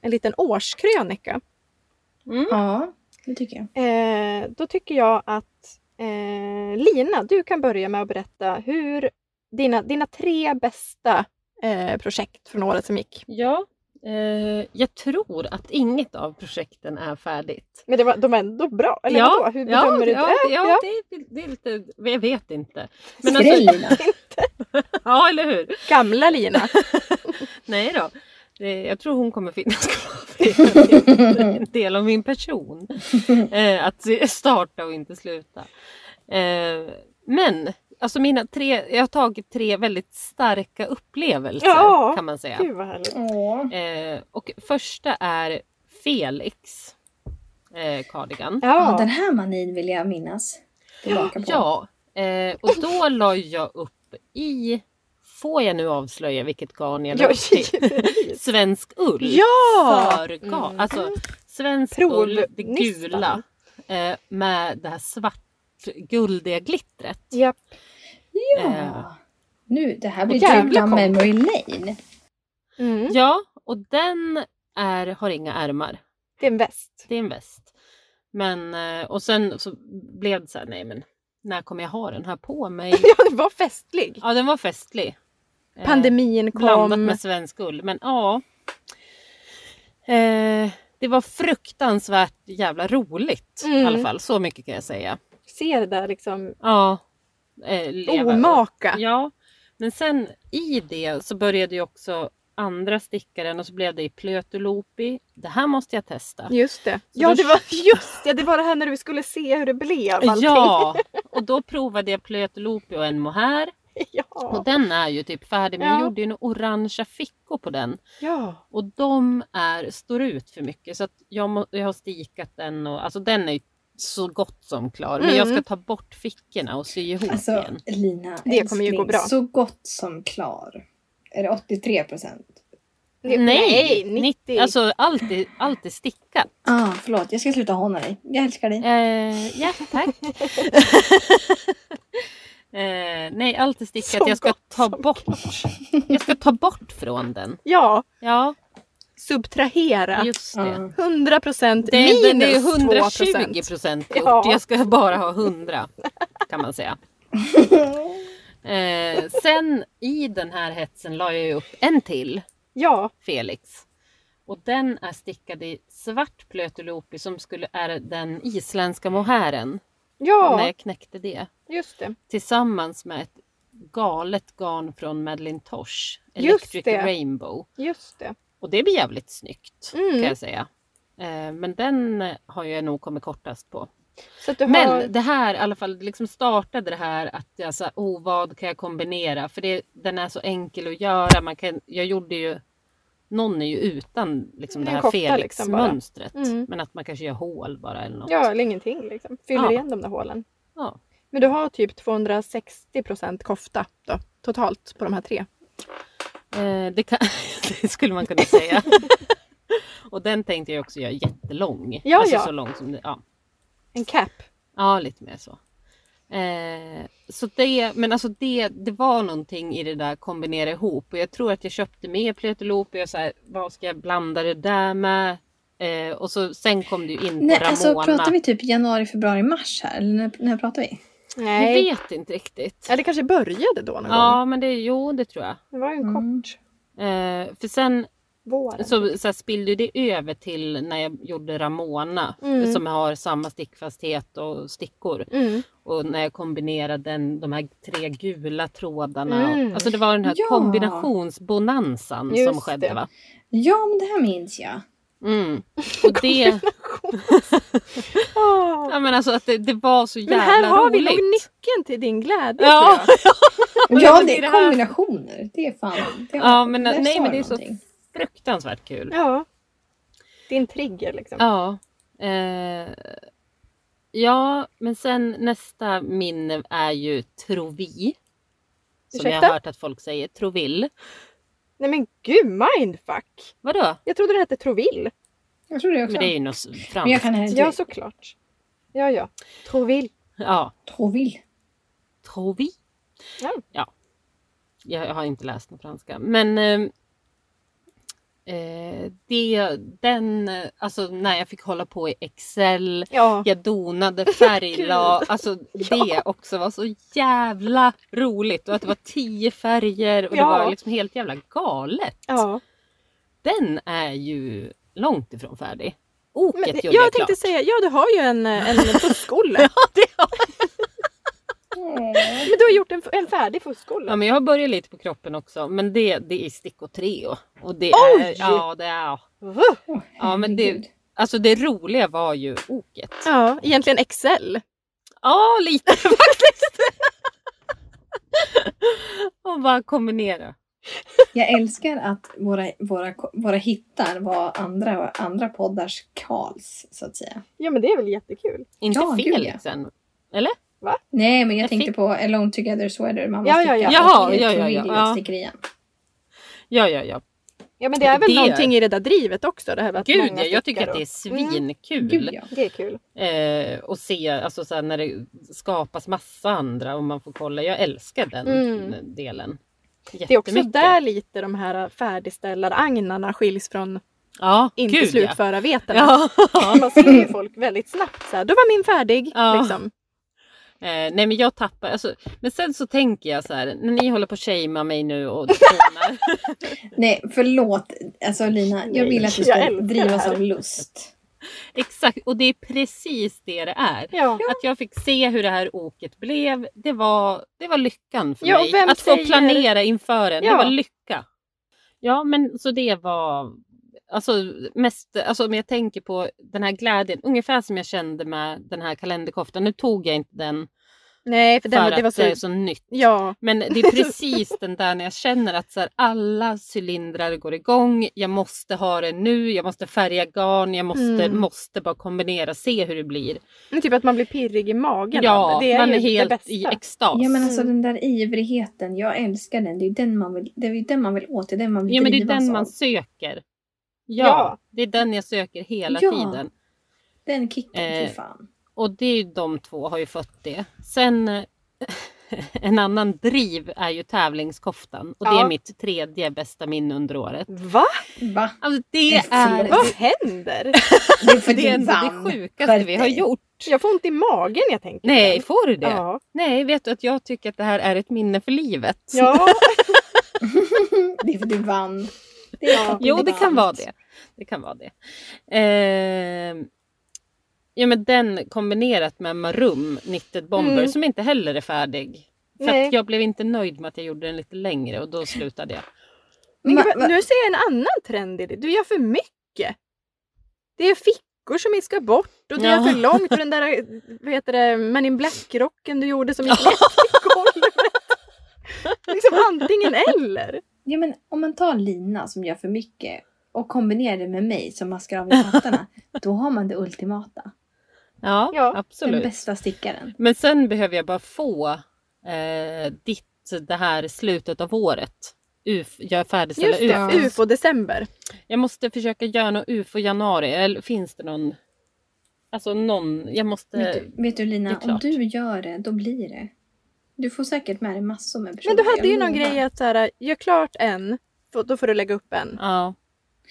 Speaker 2: en liten årskrönika?
Speaker 3: Mm.
Speaker 1: ja det tycker jag.
Speaker 2: Eh, då tycker jag att eh, Lina, du kan börja med att berätta hur dina, dina tre bästa eh, projekt från året som gick.
Speaker 3: Ja, eh, jag tror att inget av projekten är färdigt.
Speaker 2: Men det var, de är ändå bra, eller
Speaker 3: ja,
Speaker 2: vadå? Hur
Speaker 3: ja,
Speaker 2: bedömer du
Speaker 3: ja,
Speaker 2: det?
Speaker 3: Ja, Det, är, det är lite, jag vet inte. Men
Speaker 1: Skräll
Speaker 3: alltså,
Speaker 1: Lina. [LAUGHS]
Speaker 3: ja, eller hur?
Speaker 2: Gamla Lina. [LAUGHS]
Speaker 3: Nej då. Jag tror hon kommer finnas kvar. [LAUGHS] En del av min person. [LAUGHS] Eh, att starta och inte sluta. Eh, men alltså mina tre, jag har tagit tre väldigt starka upplevelser
Speaker 2: Ja,
Speaker 3: kan man säga.
Speaker 2: Gud vad härligt.
Speaker 3: Eh, och första är Felix eh, cardigan.
Speaker 1: Ja, den här manin vill jag minnas. Tillbaka på.
Speaker 3: Ja, och då la jag upp i, får jag nu avslöja vilket garn jag la
Speaker 2: ja,
Speaker 3: upp till? [LAUGHS] Svensk ull.
Speaker 2: ja!
Speaker 3: Förgarn.
Speaker 2: Mm.
Speaker 3: Alltså svensk ull, det gula. Eh, med det här svartguldiga glittret.
Speaker 2: Japp.
Speaker 1: ja.
Speaker 3: Eh.
Speaker 1: Nu, det här blir
Speaker 2: Jävla
Speaker 1: memory lane.
Speaker 2: Mm.
Speaker 3: Ja, och den är, har inga ärmar.
Speaker 2: Det är en väst.
Speaker 3: Det är en väst. Men, eh, och sen så blev det så här, nej men när kommer jag ha den här på mig? [LAUGHS]
Speaker 2: Ja, det var festlig.
Speaker 3: Ja, den var festlig. Eh,
Speaker 2: Pandemin
Speaker 3: Blandat
Speaker 2: kom.
Speaker 3: med svensk ull. Men ja. Eh, det var fruktansvärt jävla roligt i
Speaker 2: Mm.
Speaker 3: alla fall. Så mycket kan jag säga.
Speaker 2: Ser det där liksom
Speaker 3: Ja. Eh, leva.
Speaker 2: omaka.
Speaker 3: Ja. Men sen i det så började ju också andra stickaren och så blev det i Plötulopi. Det här måste jag testa.
Speaker 2: Just det.
Speaker 3: Så
Speaker 2: Ja,
Speaker 3: då-
Speaker 2: det var [LAUGHS] just det. Det var det här när vi skulle se hur det blev. Allting.
Speaker 3: Ja, [LAUGHS] och då provade jag Plötulopi och en mohair. [LAUGHS]
Speaker 2: ja.
Speaker 3: Och den är ju typ färdig men
Speaker 2: Ja.
Speaker 3: jag gjorde ju några orangea fickor på den.
Speaker 2: ja.
Speaker 3: Och de är, står ut för mycket så att jag, må, jag har stikat den och alltså den är ju så gott som klar. Men jag ska
Speaker 2: Mm.
Speaker 3: ta bort fickorna och sy ihop
Speaker 1: Alltså
Speaker 3: igen.
Speaker 1: Lina,
Speaker 2: Det kommer ju gå
Speaker 1: älskling,
Speaker 2: bra.
Speaker 1: så gott som klar. Är det 83 procent?
Speaker 2: Nej,
Speaker 3: Nej,
Speaker 2: 90.
Speaker 3: Alltså allt är, allt är stickat.
Speaker 1: Ah, förlåt, jag ska sluta håna dig. Jag älskar dig.
Speaker 3: Eh, ja, tack. [LAUGHS] eh, nej, allt är stickat. Jag ska
Speaker 2: gott
Speaker 3: ta bort. Jag ska ta bort från den.
Speaker 2: Ja,
Speaker 3: Ja,
Speaker 2: subtrahera.
Speaker 3: just det.
Speaker 1: Ja.
Speaker 2: 100 procent
Speaker 3: Det,
Speaker 2: minus
Speaker 3: det, det är
Speaker 2: 2
Speaker 3: 120 procent.
Speaker 2: Ja.
Speaker 3: Jag ska bara ha 100 kan man säga. [LAUGHS] Eh, sen i den här hetsen la jag upp en till
Speaker 2: Ja,
Speaker 3: Felix. Och den är stickad i svart plötulopi som skulle är den isländska mohären. När
Speaker 2: ja,
Speaker 3: jag knäckte det.
Speaker 2: Just det.
Speaker 3: Tillsammans med ett galet garn från Madeleine Tosh.
Speaker 2: Just
Speaker 3: Electric
Speaker 2: det.
Speaker 3: Rainbow.
Speaker 2: Just det.
Speaker 3: Och det blir jävligt snyggt
Speaker 2: Mm.
Speaker 3: kan jag säga. Eh, men den har jag nog kommit kortast på.
Speaker 2: Har...
Speaker 3: Men det här i alla fall liksom startade det här att jag sa, oh vad kan jag kombinera? För det, den är så enkel att göra. Man kan, jag gjorde ju, någon är ju utan liksom det här
Speaker 2: liksom.
Speaker 3: Felix-mönstret.
Speaker 2: Mm.
Speaker 3: Men att man kanske gör hål bara eller något.
Speaker 2: Ja, eller ingenting liksom. Fyller
Speaker 3: Ja.
Speaker 2: igen de där hålen.
Speaker 3: Ja.
Speaker 2: Men du har typ 260 procent kofta då, totalt på de här tre.
Speaker 3: Eh, det, kan, [LAUGHS] det skulle man kunna säga. [LAUGHS] Och den tänkte jag också göra jättelång.
Speaker 2: Ja,
Speaker 3: alltså
Speaker 2: ja.
Speaker 3: så lång som det, ja.
Speaker 2: En cap.
Speaker 3: Ja, lite mer så. Eh, så det, men alltså det, det var någonting i det där kombinera ihop och jag tror att jag köpte mer pleteloop och jag så här, vad ska jag blanda det där med? Eh, och så sen kom det ju in
Speaker 1: Nej,
Speaker 3: på
Speaker 1: alltså
Speaker 3: Ramona.
Speaker 1: pratar vi typ januari, februari, mars här? Eller när, när pratar vi?
Speaker 3: Jag
Speaker 2: Nej.
Speaker 3: vet inte riktigt.
Speaker 2: Ja, det kanske började då någon gång.
Speaker 3: Ja, men det, jo det tror jag.
Speaker 2: Det var ju en
Speaker 1: Mm.
Speaker 2: kort
Speaker 3: Eh, för sen
Speaker 2: vår.
Speaker 3: så, så här, spillde det över till när jag gjorde Ramona
Speaker 2: Mm.
Speaker 3: som har samma stickfasthet och stickor.
Speaker 2: Mm.
Speaker 3: Och när jag kombinerade den, de här tre gula trådarna.
Speaker 2: Mm.
Speaker 3: Och, alltså det var den här
Speaker 1: Ja.
Speaker 3: kombinationsbonanzan
Speaker 2: Just
Speaker 3: som skedde
Speaker 2: det.
Speaker 3: va?
Speaker 1: Ja, men det här minns jag.
Speaker 3: Mm. [LAUGHS] Och det,
Speaker 2: Åh. [LAUGHS]
Speaker 3: ja, men alltså att det, det var så
Speaker 2: Men
Speaker 3: jävla
Speaker 2: här har vi
Speaker 3: roligt.
Speaker 2: nog nyckeln till din glädje
Speaker 3: Ja.
Speaker 2: tror jag. [LAUGHS]
Speaker 1: Ja,
Speaker 3: men
Speaker 1: det
Speaker 3: det är
Speaker 1: är
Speaker 3: det
Speaker 1: kombinationer. Det är fan... Det
Speaker 3: Ja, men,
Speaker 1: där
Speaker 3: nej, men det är så fruktansvärt kul.
Speaker 2: Ja. Din trigger liksom.
Speaker 3: Ja. Eh, ja, men sen nästa minne är ju Trovi. Som jag
Speaker 2: Ursäkta?
Speaker 3: har hört att folk säger. Troville.
Speaker 2: Nej men gud, mindfuck!
Speaker 3: Vadå?
Speaker 2: Jag trodde det hette Troville.
Speaker 1: Jag tror det också.
Speaker 3: Men det är ju något franskt.
Speaker 1: Men jag kan
Speaker 2: Ja, såklart. Ja, ja. Troville.
Speaker 3: Ja,
Speaker 1: Troville.
Speaker 3: Trovi.
Speaker 2: Ja.
Speaker 3: Jag har inte läst någon franska. Men eh, eh, det, den, alltså när jag fick hålla på i Excel.
Speaker 2: Ja.
Speaker 3: Jag donade färgla, [LAUGHS] alltså [LAUGHS] det också var så jävla roligt. Och att det var tio färger och
Speaker 2: Ja.
Speaker 3: det var liksom helt jävla galet.
Speaker 2: ja.
Speaker 3: Den är ju långt ifrån färdig. Oket
Speaker 2: Men,
Speaker 3: gjorde
Speaker 2: jag
Speaker 3: jag
Speaker 2: tänkte
Speaker 3: klart.
Speaker 2: säga, ja du har ju en, en [LAUGHS] fuskolle. Men du har gjort en, en färdig fuskolle.
Speaker 3: Ja men jag har börjat lite på kroppen också. Men det, det är stickor Treo. Och det
Speaker 2: Oj!
Speaker 3: är, ja det är,
Speaker 2: Uh.
Speaker 3: ja men det, alltså det roliga var ju oket.
Speaker 2: Ja, egentligen Excel.
Speaker 3: Ja lite [LAUGHS] faktiskt. Och bara kombinera.
Speaker 1: Jag älskar att våra, våra, våra hittar var andra, andra poddars Karls, så att säga.
Speaker 2: Ja men det är väl jättekul.
Speaker 3: Inte
Speaker 1: Ja, gud,
Speaker 3: Felixen. Eller?
Speaker 1: Nej, men jag
Speaker 3: Jag
Speaker 1: tänkte
Speaker 3: fick-
Speaker 1: på Alone Together Sweater. Mamma
Speaker 2: Ja, ja, ja.
Speaker 3: Jaha, ja, ja, ja. Ja. Ja ja ja.
Speaker 2: Ja men det är väl
Speaker 3: Det-
Speaker 2: någonting i det där drivet också. Det här att
Speaker 3: Gud
Speaker 2: många
Speaker 3: ja, jag tycker att det är
Speaker 2: Mm,
Speaker 3: svinkul.
Speaker 1: Gud, ja.
Speaker 2: Det är kul.
Speaker 3: Eh, och se alltså, så här, när det skapas massa andra och man får kolla. Jag älskar den
Speaker 2: Mm.
Speaker 3: delen.
Speaker 2: Det är också där lite de här färdigställade agnarna skiljs från
Speaker 3: Ja,
Speaker 2: inte
Speaker 3: gud,
Speaker 2: slutförarvetarna.
Speaker 3: Ja. [LAUGHS]
Speaker 2: Man ser ju folk väldigt snabbt så här, då var min färdig.
Speaker 3: Ja.
Speaker 2: Liksom.
Speaker 3: Eh, nej men jag tappar, alltså, men sen så tänker jag så här, när ni håller på att shamea mig nu och. [LAUGHS]
Speaker 1: Nej, förlåt. Alltså Lina, jag
Speaker 2: Nej,
Speaker 1: vill att du ska drivas av lust.
Speaker 3: Exakt, och det är precis det det är.
Speaker 2: Ja.
Speaker 3: Att jag fick se hur det här oket blev, det var, det var lyckan för
Speaker 2: Ja, och
Speaker 3: mig. Att få
Speaker 2: säger-
Speaker 3: planera inför en,
Speaker 2: Ja.
Speaker 3: det var lycka. Ja men så det var Alltså mest, alltså om jag tänker på den här glädjen, ungefär som jag kände med den här kalenderkoftan. Nu tog jag inte den
Speaker 2: Nej, för
Speaker 3: för
Speaker 2: den, var- det var
Speaker 3: att det är
Speaker 2: så...
Speaker 3: så nytt.
Speaker 2: Ja,
Speaker 3: Men det är precis den där när jag känner att så här, alla cylindrar går igång. Jag måste ha det nu, jag måste färga garn, jag måste,
Speaker 2: Mm.
Speaker 3: måste bara kombinera, se hur det blir.
Speaker 2: men typ att man blir pirrig i magen
Speaker 3: Ja,
Speaker 2: det. Är
Speaker 3: man
Speaker 2: ju
Speaker 3: är helt
Speaker 2: det bästa.
Speaker 3: i extas.
Speaker 1: Ja men alltså
Speaker 2: Mm.
Speaker 1: den där ivrigheten, jag älskar den. Det är ju den man vill, det är den man vill åt, det är den man vill
Speaker 3: Ja men det är den
Speaker 1: av.
Speaker 3: man söker. Ja,
Speaker 2: Ja.
Speaker 3: det är den jag söker hela
Speaker 1: Ja.
Speaker 3: tiden.
Speaker 1: Den kicken,
Speaker 3: Eh,
Speaker 1: fy fan.
Speaker 3: Och det är ju de två har ju fått det. Sen eh, [LAUGHS] en annan driv är ju tävlingskoftan och det
Speaker 2: Ja.
Speaker 3: är mitt tredje bästa minne under året.
Speaker 2: Va?
Speaker 1: Va?
Speaker 3: Alltså det är.
Speaker 2: Vad händer? [LAUGHS]
Speaker 1: Det är för
Speaker 3: det, är ändå det sjukaste vi har gjort.
Speaker 2: Jag får ont i magen jag tänker
Speaker 3: Nej, får du det?
Speaker 2: Ja.
Speaker 3: Nej, vet du att jag tycker att det här är ett minne för livet.
Speaker 2: ja. [LAUGHS]
Speaker 1: det är för du vann. Det är att
Speaker 3: Jo, det kan vara det. Det kan vara det. Eh, ja, men den kombinerat med Marum Knitted Bomber
Speaker 2: Mm.
Speaker 3: som inte heller är färdig. För
Speaker 2: Nej.
Speaker 3: att jag blev inte nöjd med att jag gjorde den lite längre och då slutade jag.
Speaker 2: Men
Speaker 1: Ma-
Speaker 2: gud, nu ser jag en annan trend i det. Du gör för mycket. Det är fickor som ska bort och det är
Speaker 3: Ja.
Speaker 2: för långt och den där vad heter det, Men in Black-rocken du gjorde som gick lätt i golvet. liksom antingen eller.
Speaker 1: Ja men om man tar Lina som gör för mycket och kombinerar det med mig som maskar av i pattarna. [LAUGHS] då har man det ultimata.
Speaker 3: Ja,
Speaker 2: Ja,
Speaker 1: Den
Speaker 3: absolut.
Speaker 1: bästa stickaren.
Speaker 3: Men sen behöver jag bara få eh, ditt det här slutet av året. UF, jag färdigställer
Speaker 2: Just det,
Speaker 3: UF.
Speaker 2: UFO december.
Speaker 3: Jag måste försöka göra något UFO januari. Eller finns det någon? Alltså någon. Jag måste.
Speaker 1: Vet du, vet du Lina, om du gör det, då blir det. Du får säkert med dig massor med personer.
Speaker 2: Men du hade ju någon grej att så här, gör klart en, då får du lägga upp en.
Speaker 3: Ja,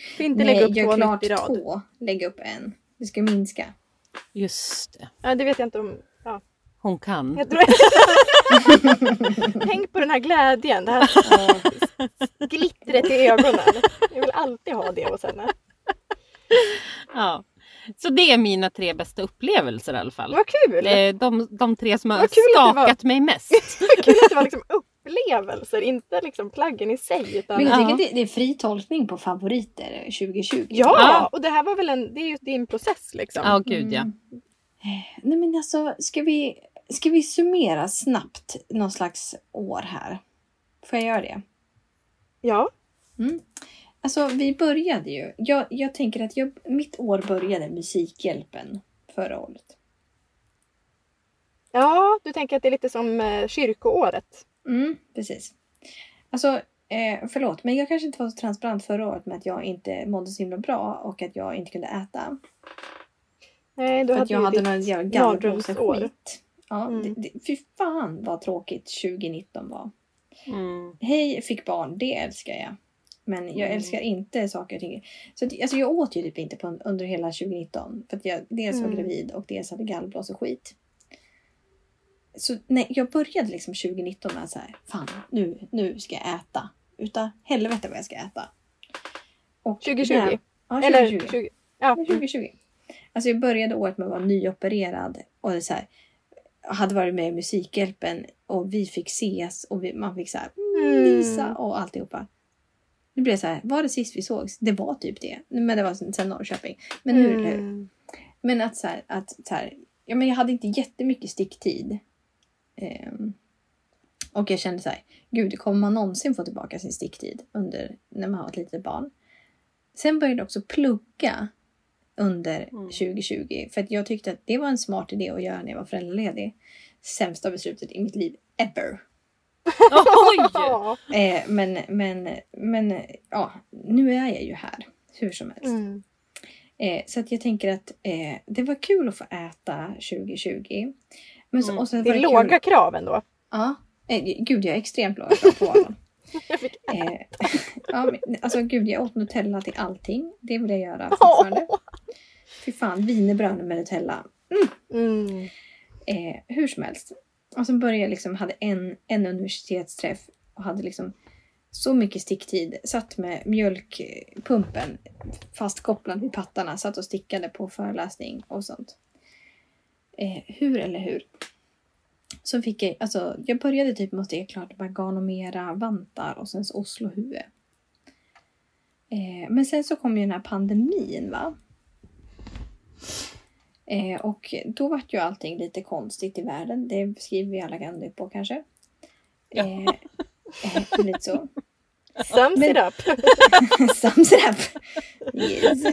Speaker 2: Du får inte
Speaker 1: Nej,
Speaker 2: lägga upp
Speaker 1: gör
Speaker 2: två
Speaker 1: klart
Speaker 2: nytt i rad.
Speaker 1: två. Lägg upp en. Det ska minska.
Speaker 3: Just det.
Speaker 2: Ja, det vet jag inte om... Ja.
Speaker 3: Hon kan.
Speaker 2: Jag tror... [LAUGHS] Tänk på den här glädjen, det här glittret i ögonen. Jag vill alltid ha det hos henne.
Speaker 3: Ja. Så det är mina tre bästa upplevelser i alla fall.
Speaker 2: Vad kul!
Speaker 3: Eh, De, de tre som har skakat mig mest.
Speaker 2: Vad kul att det var [LAUGHS] liksom upplevelser, inte liksom plaggen i sig. Utan...
Speaker 1: Men jag
Speaker 3: Ja.
Speaker 1: tycker det, det är fri tolkning på favoriter 2020.
Speaker 2: Ja,
Speaker 3: Ja.
Speaker 2: och det här var väl en, det är ju din process liksom.
Speaker 3: Ja, gud ja.
Speaker 1: Mm. Nej men alltså, ska vi, ska vi summera snabbt någon slags år här? Får jag göra det?
Speaker 2: Ja.
Speaker 1: Alltså vi började ju. Jag, jag tänker att jag, mitt år började Musikhjälpen förra året.
Speaker 2: ja, du tänker att det är lite som eh, kyrkoåret.
Speaker 1: Mm, precis. Alltså, eh, förlåt, men jag kanske inte var så transparent förra året med att jag inte mådde så himla bra och att jag inte kunde äta.
Speaker 2: Nej, du
Speaker 1: För att
Speaker 2: hade
Speaker 1: jag hade någon jävla
Speaker 2: mardrömsår.
Speaker 1: skit. Ja,
Speaker 2: Mm.
Speaker 1: det, det, fy fan vad tråkigt 2019 var.
Speaker 3: Mm.
Speaker 1: Hej, fick barn, det älskar jag. Men jag
Speaker 3: Mm.
Speaker 1: älskar inte saker och ting. Så att, alltså jag åt ju typ inte på, under hela 2019. För att jag dels var
Speaker 2: Mm.
Speaker 1: gravid och dels hade gallblåsa och skit. Så nej, jag började liksom 2019 med så här, fan nu, nu ska jag äta. Utav helvete vad jag ska äta. Och
Speaker 2: 2020?
Speaker 1: där- ja, 2020.
Speaker 2: Eller 20... Ja.
Speaker 1: Nej, 2020. Alltså jag började året med att vara nyopererad och det så här, hade varit med i Musikhjälpen och vi fick ses och vi, man fick så här, mm,
Speaker 2: Mm.
Speaker 1: Lisa och alltihopa. Det blev så här, var det sist vi sågs? Det var typ det. Men det var sen Norrköping. Men nu?
Speaker 2: Mm.
Speaker 1: Men att så här, att så här, ja men jag hade inte jättemycket sticktid. Ehm, och jag kände så här, gud kommer man någonsin få tillbaka sin sticktid under, när man har ett litet barn? Sen började jag också plugga under
Speaker 3: Mm.
Speaker 1: 2020 för att jag tyckte att det var en smart idé att göra när jag var föräldraledig. Sämsta beslutet i mitt liv ever. [LAUGHS]
Speaker 3: Oj! [LAUGHS]
Speaker 1: Eh, men, men, men ja, nu är jag ju här. Hur som helst.
Speaker 2: Mm.
Speaker 1: Eh, så att jag tänker att eh, det var kul att få äta 2020. Men så,
Speaker 3: Mm.
Speaker 1: och sen
Speaker 2: Det är
Speaker 1: det
Speaker 2: låga
Speaker 1: Kul,
Speaker 2: krav ändå.
Speaker 1: ja, eh, gud, jag är extremt låga krav på vardagen. [LAUGHS]
Speaker 2: Jag fick...
Speaker 1: eh, [LAUGHS] ja, men, alltså gud, jag åt Nutella till allting. Det vill jag göra fortfarande. Fy fan, wienerbröd med Nutella.
Speaker 2: Mm.
Speaker 1: Eh, hur som helst. Och sen började jag liksom, hade en, en universitetsträff och hade liksom så mycket sticktid. Satt med mjölkpumpen fastkopplad vid pattarna. Satt och stickade på föreläsning och sånt. Eh, hur eller hur? Så fick jag, alltså jag började typ med att sticka klart bara Ganomera vantar och sen så Oslohue. Eh, men sen så kom ju den här pandemin va. Eh, och då vart ju allting lite konstigt i världen. Det skriver vi alla under på kanske.
Speaker 3: Ja.
Speaker 1: Eh, eh, lite så.
Speaker 2: Sums
Speaker 1: Men-
Speaker 2: it up. [LAUGHS]
Speaker 1: Sums it up. Yes.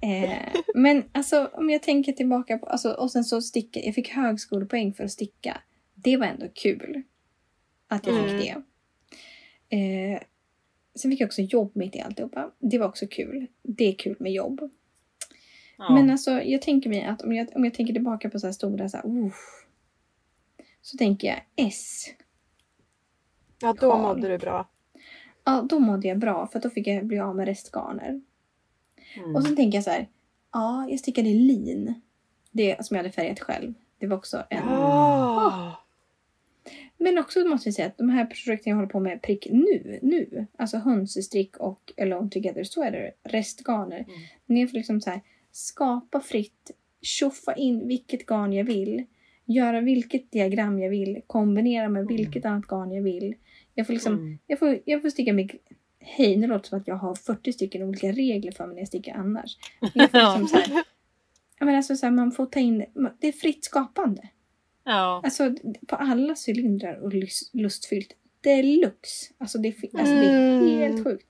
Speaker 1: Eh, men alltså om jag tänker tillbaka på, alltså, och sen så sticka, jag fick högskolepoäng för att sticka. Det var ändå kul. Att jag fick
Speaker 2: Mm.
Speaker 1: det. Eh, sen fick jag också jobb mitt i alltihopa. Det var också kul. Det är kul med jobb.
Speaker 3: Ja.
Speaker 1: Men alltså jag tänker mig att om jag, om jag tänker tillbaka på så här stora så här, uh, så tänker jag S.
Speaker 2: Ja, då
Speaker 1: Karl.
Speaker 2: mådde du bra.
Speaker 1: Ja, då mådde jag bra för då fick jag bli av med restgarner.
Speaker 3: Mm.
Speaker 1: Och sen tänker jag så här, ja, jag stickade lin. Det som jag hade färgat själv. Det var också en...
Speaker 2: Ja.
Speaker 1: Men också måste jag säga att de här projekten jag håller på med prick nu, nu. Alltså hönsestrick och Alone Together Sweater, restgarner.
Speaker 3: Mm.
Speaker 1: När jag får liksom så här, skapa fritt, tjoffa in vilket garn jag vill. Göra vilket diagram jag vill. Kombinera med
Speaker 3: Mm.
Speaker 1: vilket annat garn jag vill. Jag får liksom
Speaker 3: Mm.
Speaker 1: jag får, jag får sticka med... Hej, nu låter det som att jag har 40 stycken olika regler för mig när jag stickar annars. [LAUGHS] Men liksom så här, jag menar, alltså, så här, man får ta in, det är fritt skapande.
Speaker 3: Ja.
Speaker 1: Alltså på alla cylindrar och lus- lustfyllt. Deluxe. Alltså det, alltså det är
Speaker 2: Mm.
Speaker 1: helt sjukt.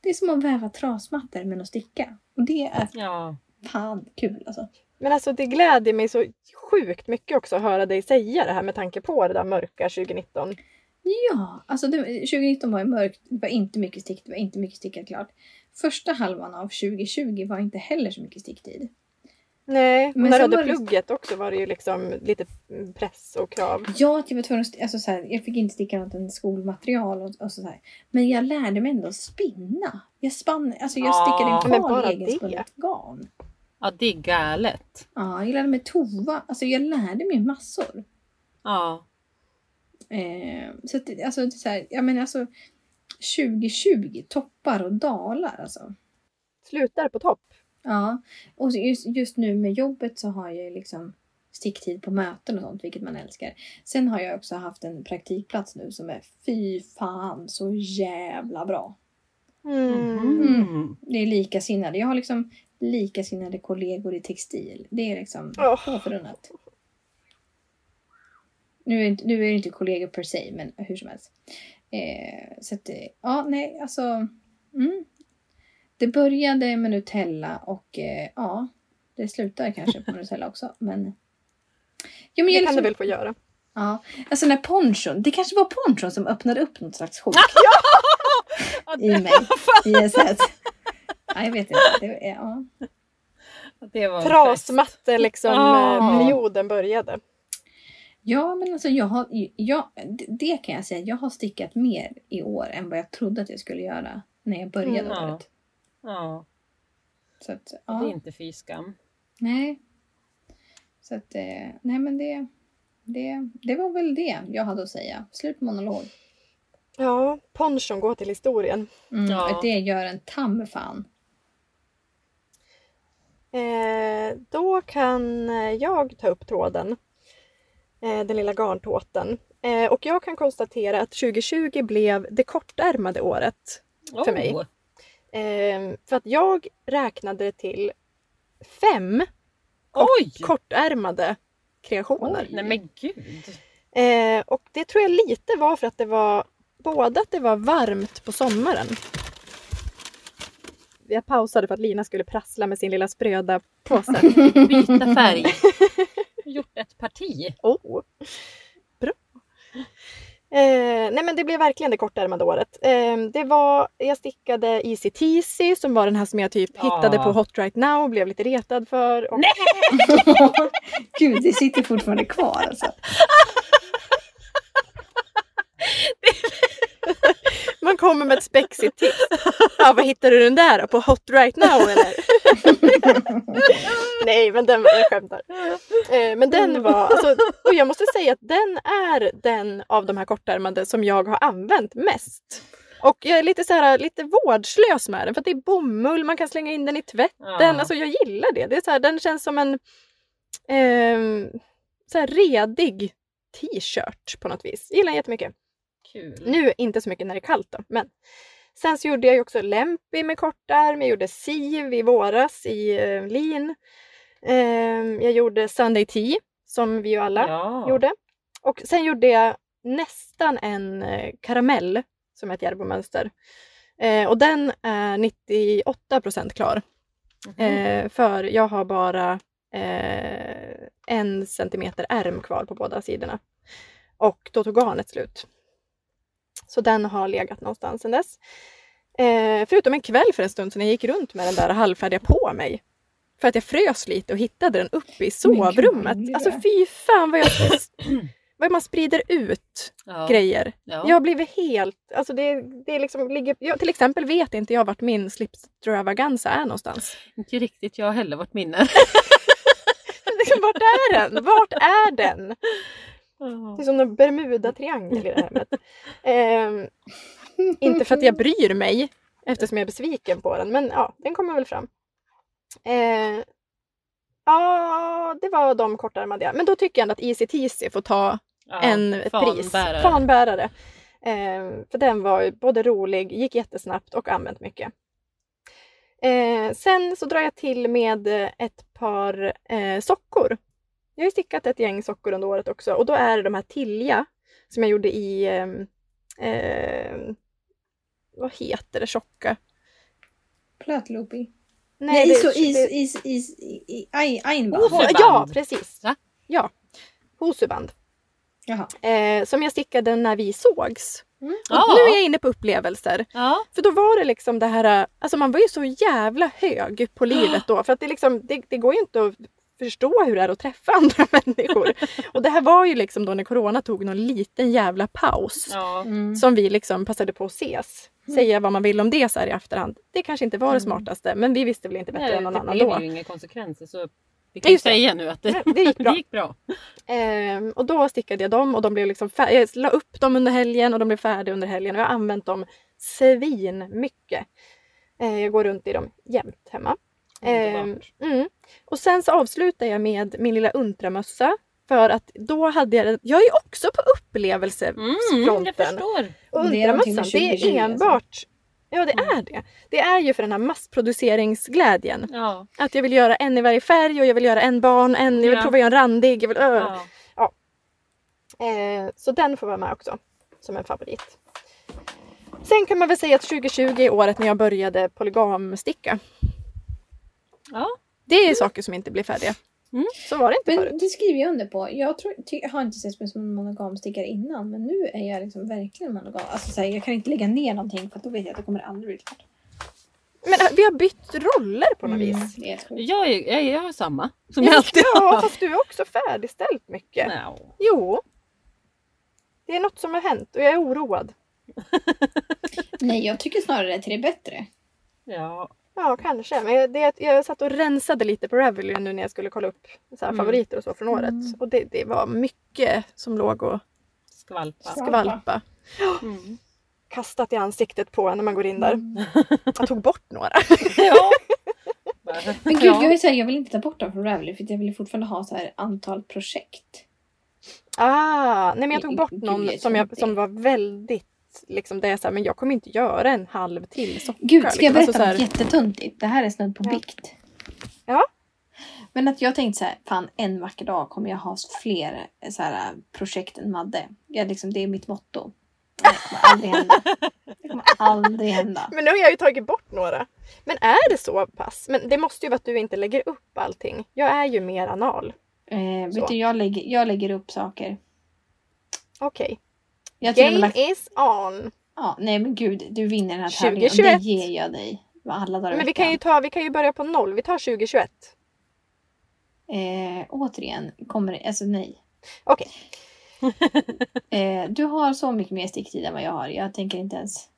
Speaker 1: Det är som att väva trasmattor med någon sticka. Och det är
Speaker 3: ja.
Speaker 1: fan kul alltså.
Speaker 2: Men alltså det glädjer mig så sjukt mycket också att höra dig säga det här med tanke på det där mörka 2019.
Speaker 1: Ja, alltså det, 2019 var ju mörkt. Det var inte mycket stick. Det var inte mycket stickat klart. Första halvan av 2020 var inte heller så mycket sticktid.
Speaker 2: Nej,
Speaker 1: Men
Speaker 2: när du hade
Speaker 1: var det-
Speaker 2: plugget också var det ju liksom lite press och krav.
Speaker 1: Ja, att jag var tvungen alltså så här, jag fick inte sticka något än skolmaterial och, och så här. Men jag lärde mig ändå spinna. Jag spann, alltså jag
Speaker 3: Ja,
Speaker 1: stickade par
Speaker 2: det.
Speaker 1: egenspunnet garn.
Speaker 3: ja, det är galet.
Speaker 1: Ja, jag lärde mig tova. Alltså jag lärde mig massor.
Speaker 3: Ja.
Speaker 1: Eh, så att, alltså, så här, jag menar alltså 2020, toppar och dalar alltså.
Speaker 2: Slutar på topp.
Speaker 1: Ja, och just, just nu med jobbet så har jag ju liksom sticktid på möten och sånt, vilket man älskar. Sen har jag också haft en praktikplats nu som är fy fan så jävla bra.
Speaker 2: Mm.
Speaker 3: Mhm.
Speaker 1: Det är likasinnade. Jag har liksom likasinnade kollegor i textil. Det är liksom få förunnat. Nu är, inte, nu är det inte kollegor per se, men hur som helst. Eh, så att, eh, ja, nej, alltså. Mm. Det började med Nutella och eh, ja, det slutar kanske på [LAUGHS] Nutella också. Men, ja, men
Speaker 2: Det
Speaker 1: jag
Speaker 2: kan
Speaker 1: liksom,
Speaker 2: du väl få göra.
Speaker 1: ja, alltså när ponchon, det kanske var ponchon som öppnade upp något slags sjok [LAUGHS]
Speaker 3: Ja, [LAUGHS]
Speaker 1: i mig. I en sätt. Ja, jag vet inte. Det, är- ja.
Speaker 3: det var.
Speaker 2: Trasmatte liksom
Speaker 3: Ja.
Speaker 2: eh, perioden började.
Speaker 1: Ja, men alltså jag har, jag, det- kan jag säga. Jag har stickat mer i år än vad jag trodde att jag skulle göra när jag började
Speaker 2: Mm,
Speaker 3: ja.
Speaker 1: året.
Speaker 3: Ja,
Speaker 1: Så att,
Speaker 3: det är
Speaker 1: ja,
Speaker 3: inte fy skam.
Speaker 1: nej. Så att, eh, nej men det, det, det var väl det jag hade att säga. Slut på monolog.
Speaker 2: Ja, ponchon går till historien.
Speaker 1: Mm,
Speaker 3: Ja.
Speaker 1: Det gör en ta mig fan.
Speaker 2: Eh, då kan jag ta upp tråden. Eh, den lilla garntåten. Eh, och jag kan konstatera att 2020 blev det kortärmade året. För mig.
Speaker 3: Oh,
Speaker 2: Eh, för att jag räknade till fem
Speaker 3: Oj!
Speaker 2: kortärmade kreationer.
Speaker 3: Nej men gud.
Speaker 2: Och det tror jag lite var för att det var både att det var varmt på sommaren. Jag pausade för att Lina skulle prassla med sin lilla spröda påse. [LAUGHS]
Speaker 3: Byta färg. [LAUGHS] Gjort ett parti.
Speaker 2: Oh, bra! Eh, nej men det blev verkligen det kortärmade året. Eh, det var, jag stickade Easy Teasy som var den här som jag typ
Speaker 3: Ja.
Speaker 2: hittade på Hot Right Now och blev lite retad för. Och, [LAUGHS]
Speaker 1: Gud, det sitter fortfarande kvar alltså. [LAUGHS]
Speaker 2: Man kommer med ett spexigt tips. Ja, vad hittar du den där? På Hot Right Now eller? [LAUGHS] Nej, men den jag skämtar. Eh, men den var, alltså, och jag måste säga att den är den av de här kortärmade som jag har använt mest. Och jag är lite så här, lite vårdslös med den för att det är bomull, man kan slänga in den i tvätten.
Speaker 3: Ja.
Speaker 2: Alltså jag gillar det. det är så här, den känns som en ehm, så här redig t-shirt på något vis. Jag gillar den jättemycket.
Speaker 3: Kul.
Speaker 2: Nu inte så mycket när det är kallt då, men sen så gjorde jag ju också Lempi med kortärm, jag gjorde Siv i våras i eh, lin. Ehm, jag gjorde Sunday Tea som vi ju alla
Speaker 3: Ja.
Speaker 2: gjorde. Och sen gjorde jag nästan en eh, karamell som är ett Järbo-mönster. Eh, och den är 98% klar.
Speaker 3: Mhm.
Speaker 2: Eh, för jag har bara eh, en centimeter ärm kvar på båda sidorna. Och då tog garnet slut. Så den har legat någonstans sedan dess. Eh, förutom en kväll för en stund sedan jag gick runt med den där halvfärdiga på mig. För att jag frös lite och hittade den uppe i sovrummet. Alltså fy fan vad jag [CLEARS THROAT] vad man sprider ut
Speaker 3: ja.
Speaker 2: grejer.
Speaker 3: Ja.
Speaker 2: Jag har blivit helt, alltså det, det liksom ligger, jag, till exempel vet inte jag vart min slipstravaganza är någonstans.
Speaker 3: Inte riktigt jag heller vart min är. [LAUGHS]
Speaker 2: Liksom, vart är den? Vart är den? Det är som en Bermuda-triangel i det här hemmet. [LAUGHS] Ehm, inte för att jag bryr mig eftersom jag är besviken på den, men ja, den kommer väl fram. Eh, ja, det var de kortärmade. Men då tycker jag ändå att Easy Teasy får ta
Speaker 3: Ja,
Speaker 2: en ett pris.
Speaker 3: fanbärare.
Speaker 2: Fanbärare. Eh, för den var både rolig, gick jättesnabbt och använt mycket. Eh, sen så drar jag till med eh, ett par eh, sockor. Jag har ju stickat ett gäng sockor under året också och då är det de här Tilja som jag gjorde i, eh, eh, vad heter det, tjocka?
Speaker 1: Plötloopy.
Speaker 2: Nej,
Speaker 1: Nej,
Speaker 2: det-
Speaker 1: is,
Speaker 2: det-
Speaker 1: is, is, is, Einband.
Speaker 2: Ja, precis.
Speaker 3: Va?
Speaker 2: Ja, hosuband.
Speaker 1: Jaha.
Speaker 2: Eh, som jag stickade när vi sågs. Och
Speaker 3: Ja.
Speaker 2: nu är jag inne på upplevelser.
Speaker 3: Ja.
Speaker 2: För då var det liksom det här, alltså man var ju så jävla hög på livet då. För att det, liksom, det, det går ju inte att förstå hur det är att träffa [LAUGHS] andra människor. Och det här var ju liksom då när corona tog någon liten jävla paus.
Speaker 3: ja.
Speaker 1: Mm.
Speaker 2: Som vi liksom passade på att ses. Säga vad man vill om det så här i efterhand. Det kanske inte var det
Speaker 1: Mm.
Speaker 2: smartaste men vi visste väl inte bättre
Speaker 3: Nej,
Speaker 2: än någon
Speaker 3: det
Speaker 2: annan
Speaker 3: blev
Speaker 2: då.
Speaker 3: ju inga konsekvenser så vi kan ju
Speaker 2: det.
Speaker 3: säga nu att det,
Speaker 2: det gick bra. [LAUGHS]
Speaker 3: det gick bra.
Speaker 2: Ehm, och då stickade jag dem och de blev liksom fär- jag la upp dem under helgen och de blev färdiga under helgen. Och jag har använt dem svin mycket. Eh, jag går runt i dem jämt hemma.
Speaker 3: Underbart.
Speaker 2: mm. Och sen så avslutar jag med min lilla untramössa. För att då hade jag, jag är också på upplevelsefronten.
Speaker 3: Mm, jag förstår.
Speaker 2: Och
Speaker 1: Det är
Speaker 2: det
Speaker 1: 2020
Speaker 2: är
Speaker 1: alltså.
Speaker 2: enbart Ja det är det. Det är ju för den här massproduceringsglädjen.
Speaker 3: Ja.
Speaker 2: Att jag vill göra en i varje färg och jag vill göra en barn, en, jag vill
Speaker 3: Ja.
Speaker 2: prova att göra en randig. Jag vill, öh.
Speaker 3: ja.
Speaker 2: Eh, så den får vara med också som en favorit. Sen kan man väl säga att 2020 är året när jag började polygamsticka.
Speaker 3: Ja.
Speaker 2: Det är saker som inte blir färdiga.
Speaker 3: Mm.
Speaker 2: Så var det inte
Speaker 1: Men
Speaker 2: förut.
Speaker 1: det skriver jag under på. Jag, tror, ty, jag har inte sett mig som en monogamstickare innan men nu är jag liksom verkligen monogam. Alltså, så här, jag kan inte lägga ner någonting för att då vet jag att det kommer aldrig bli klart.
Speaker 2: Men eh, vi har bytt roller på något
Speaker 1: Mm,
Speaker 2: vis.
Speaker 1: är.
Speaker 3: Jag, är, jag, jag har samma som jag alltid [LAUGHS]
Speaker 2: Ja,
Speaker 3: har.
Speaker 2: fast du är också färdigställt mycket.
Speaker 3: No.
Speaker 2: Jo. Det är något som har hänt och jag är oroad. [LAUGHS] [LAUGHS]
Speaker 1: Nej, jag tycker snarare att det är bättre.
Speaker 3: Ja.
Speaker 2: Ja, kanske. Men jag, det, jag satt och rensade lite på Ravelry nu när jag skulle kolla upp så här,
Speaker 3: Mm.
Speaker 2: favoriter och så från året.
Speaker 1: Mm.
Speaker 2: Och det, det var mycket som låg och
Speaker 3: Skvalpa.
Speaker 2: skvalpa.
Speaker 3: Mm.
Speaker 2: Kastat i ansiktet på en när man går in där.
Speaker 1: Mm. [LAUGHS]
Speaker 2: Jag tog bort några. [LAUGHS]
Speaker 3: Ja.
Speaker 1: Men gud,
Speaker 3: ja.
Speaker 1: jag, är så här, jag vill inte ta bort dem från Ravelry för jag vill fortfarande ha så här antal projekt.
Speaker 2: Ah, nej men jag tog bort någon som, jag, som var väldigt liksom det är så här, men jag kommer inte göra en halv till socka.
Speaker 1: Gud, ska jag
Speaker 2: liksom.
Speaker 1: berätta
Speaker 2: Alltså så här-
Speaker 1: något jättetuntigt? Det här är snudd på
Speaker 2: Ja.
Speaker 1: bikt.
Speaker 2: Ja.
Speaker 1: Men att jag tänkte så här, fan en vacker dag kommer jag ha fler så här, projekt än Madde. Jag, liksom, det är mitt motto. Det kommer aldrig hända. Det kommer aldrig hända. [LAUGHS]
Speaker 2: Men nu har jag ju tagit bort några. Men är det så pass? Men det måste ju vara att du inte lägger upp allting. Jag är ju mer anal.
Speaker 1: Eh, vet du, jag, lägger, jag lägger upp saker.
Speaker 2: Okej.
Speaker 1: Jag
Speaker 2: Game
Speaker 1: lagt,
Speaker 2: is on.
Speaker 1: ja, nej men gud, du vinner den här tävlingen. och
Speaker 2: 2021.
Speaker 1: Det ger jag dig. Alla dagar
Speaker 2: Men vi kan, ju ta, vi kan ju börja på noll. Vi tar 2021.
Speaker 1: Eh, återigen, kommer det, alltså nej.
Speaker 2: Okej. [LAUGHS]
Speaker 1: Eh, du har så mycket mer sticktid än vad jag har. Jag tänker inte ens...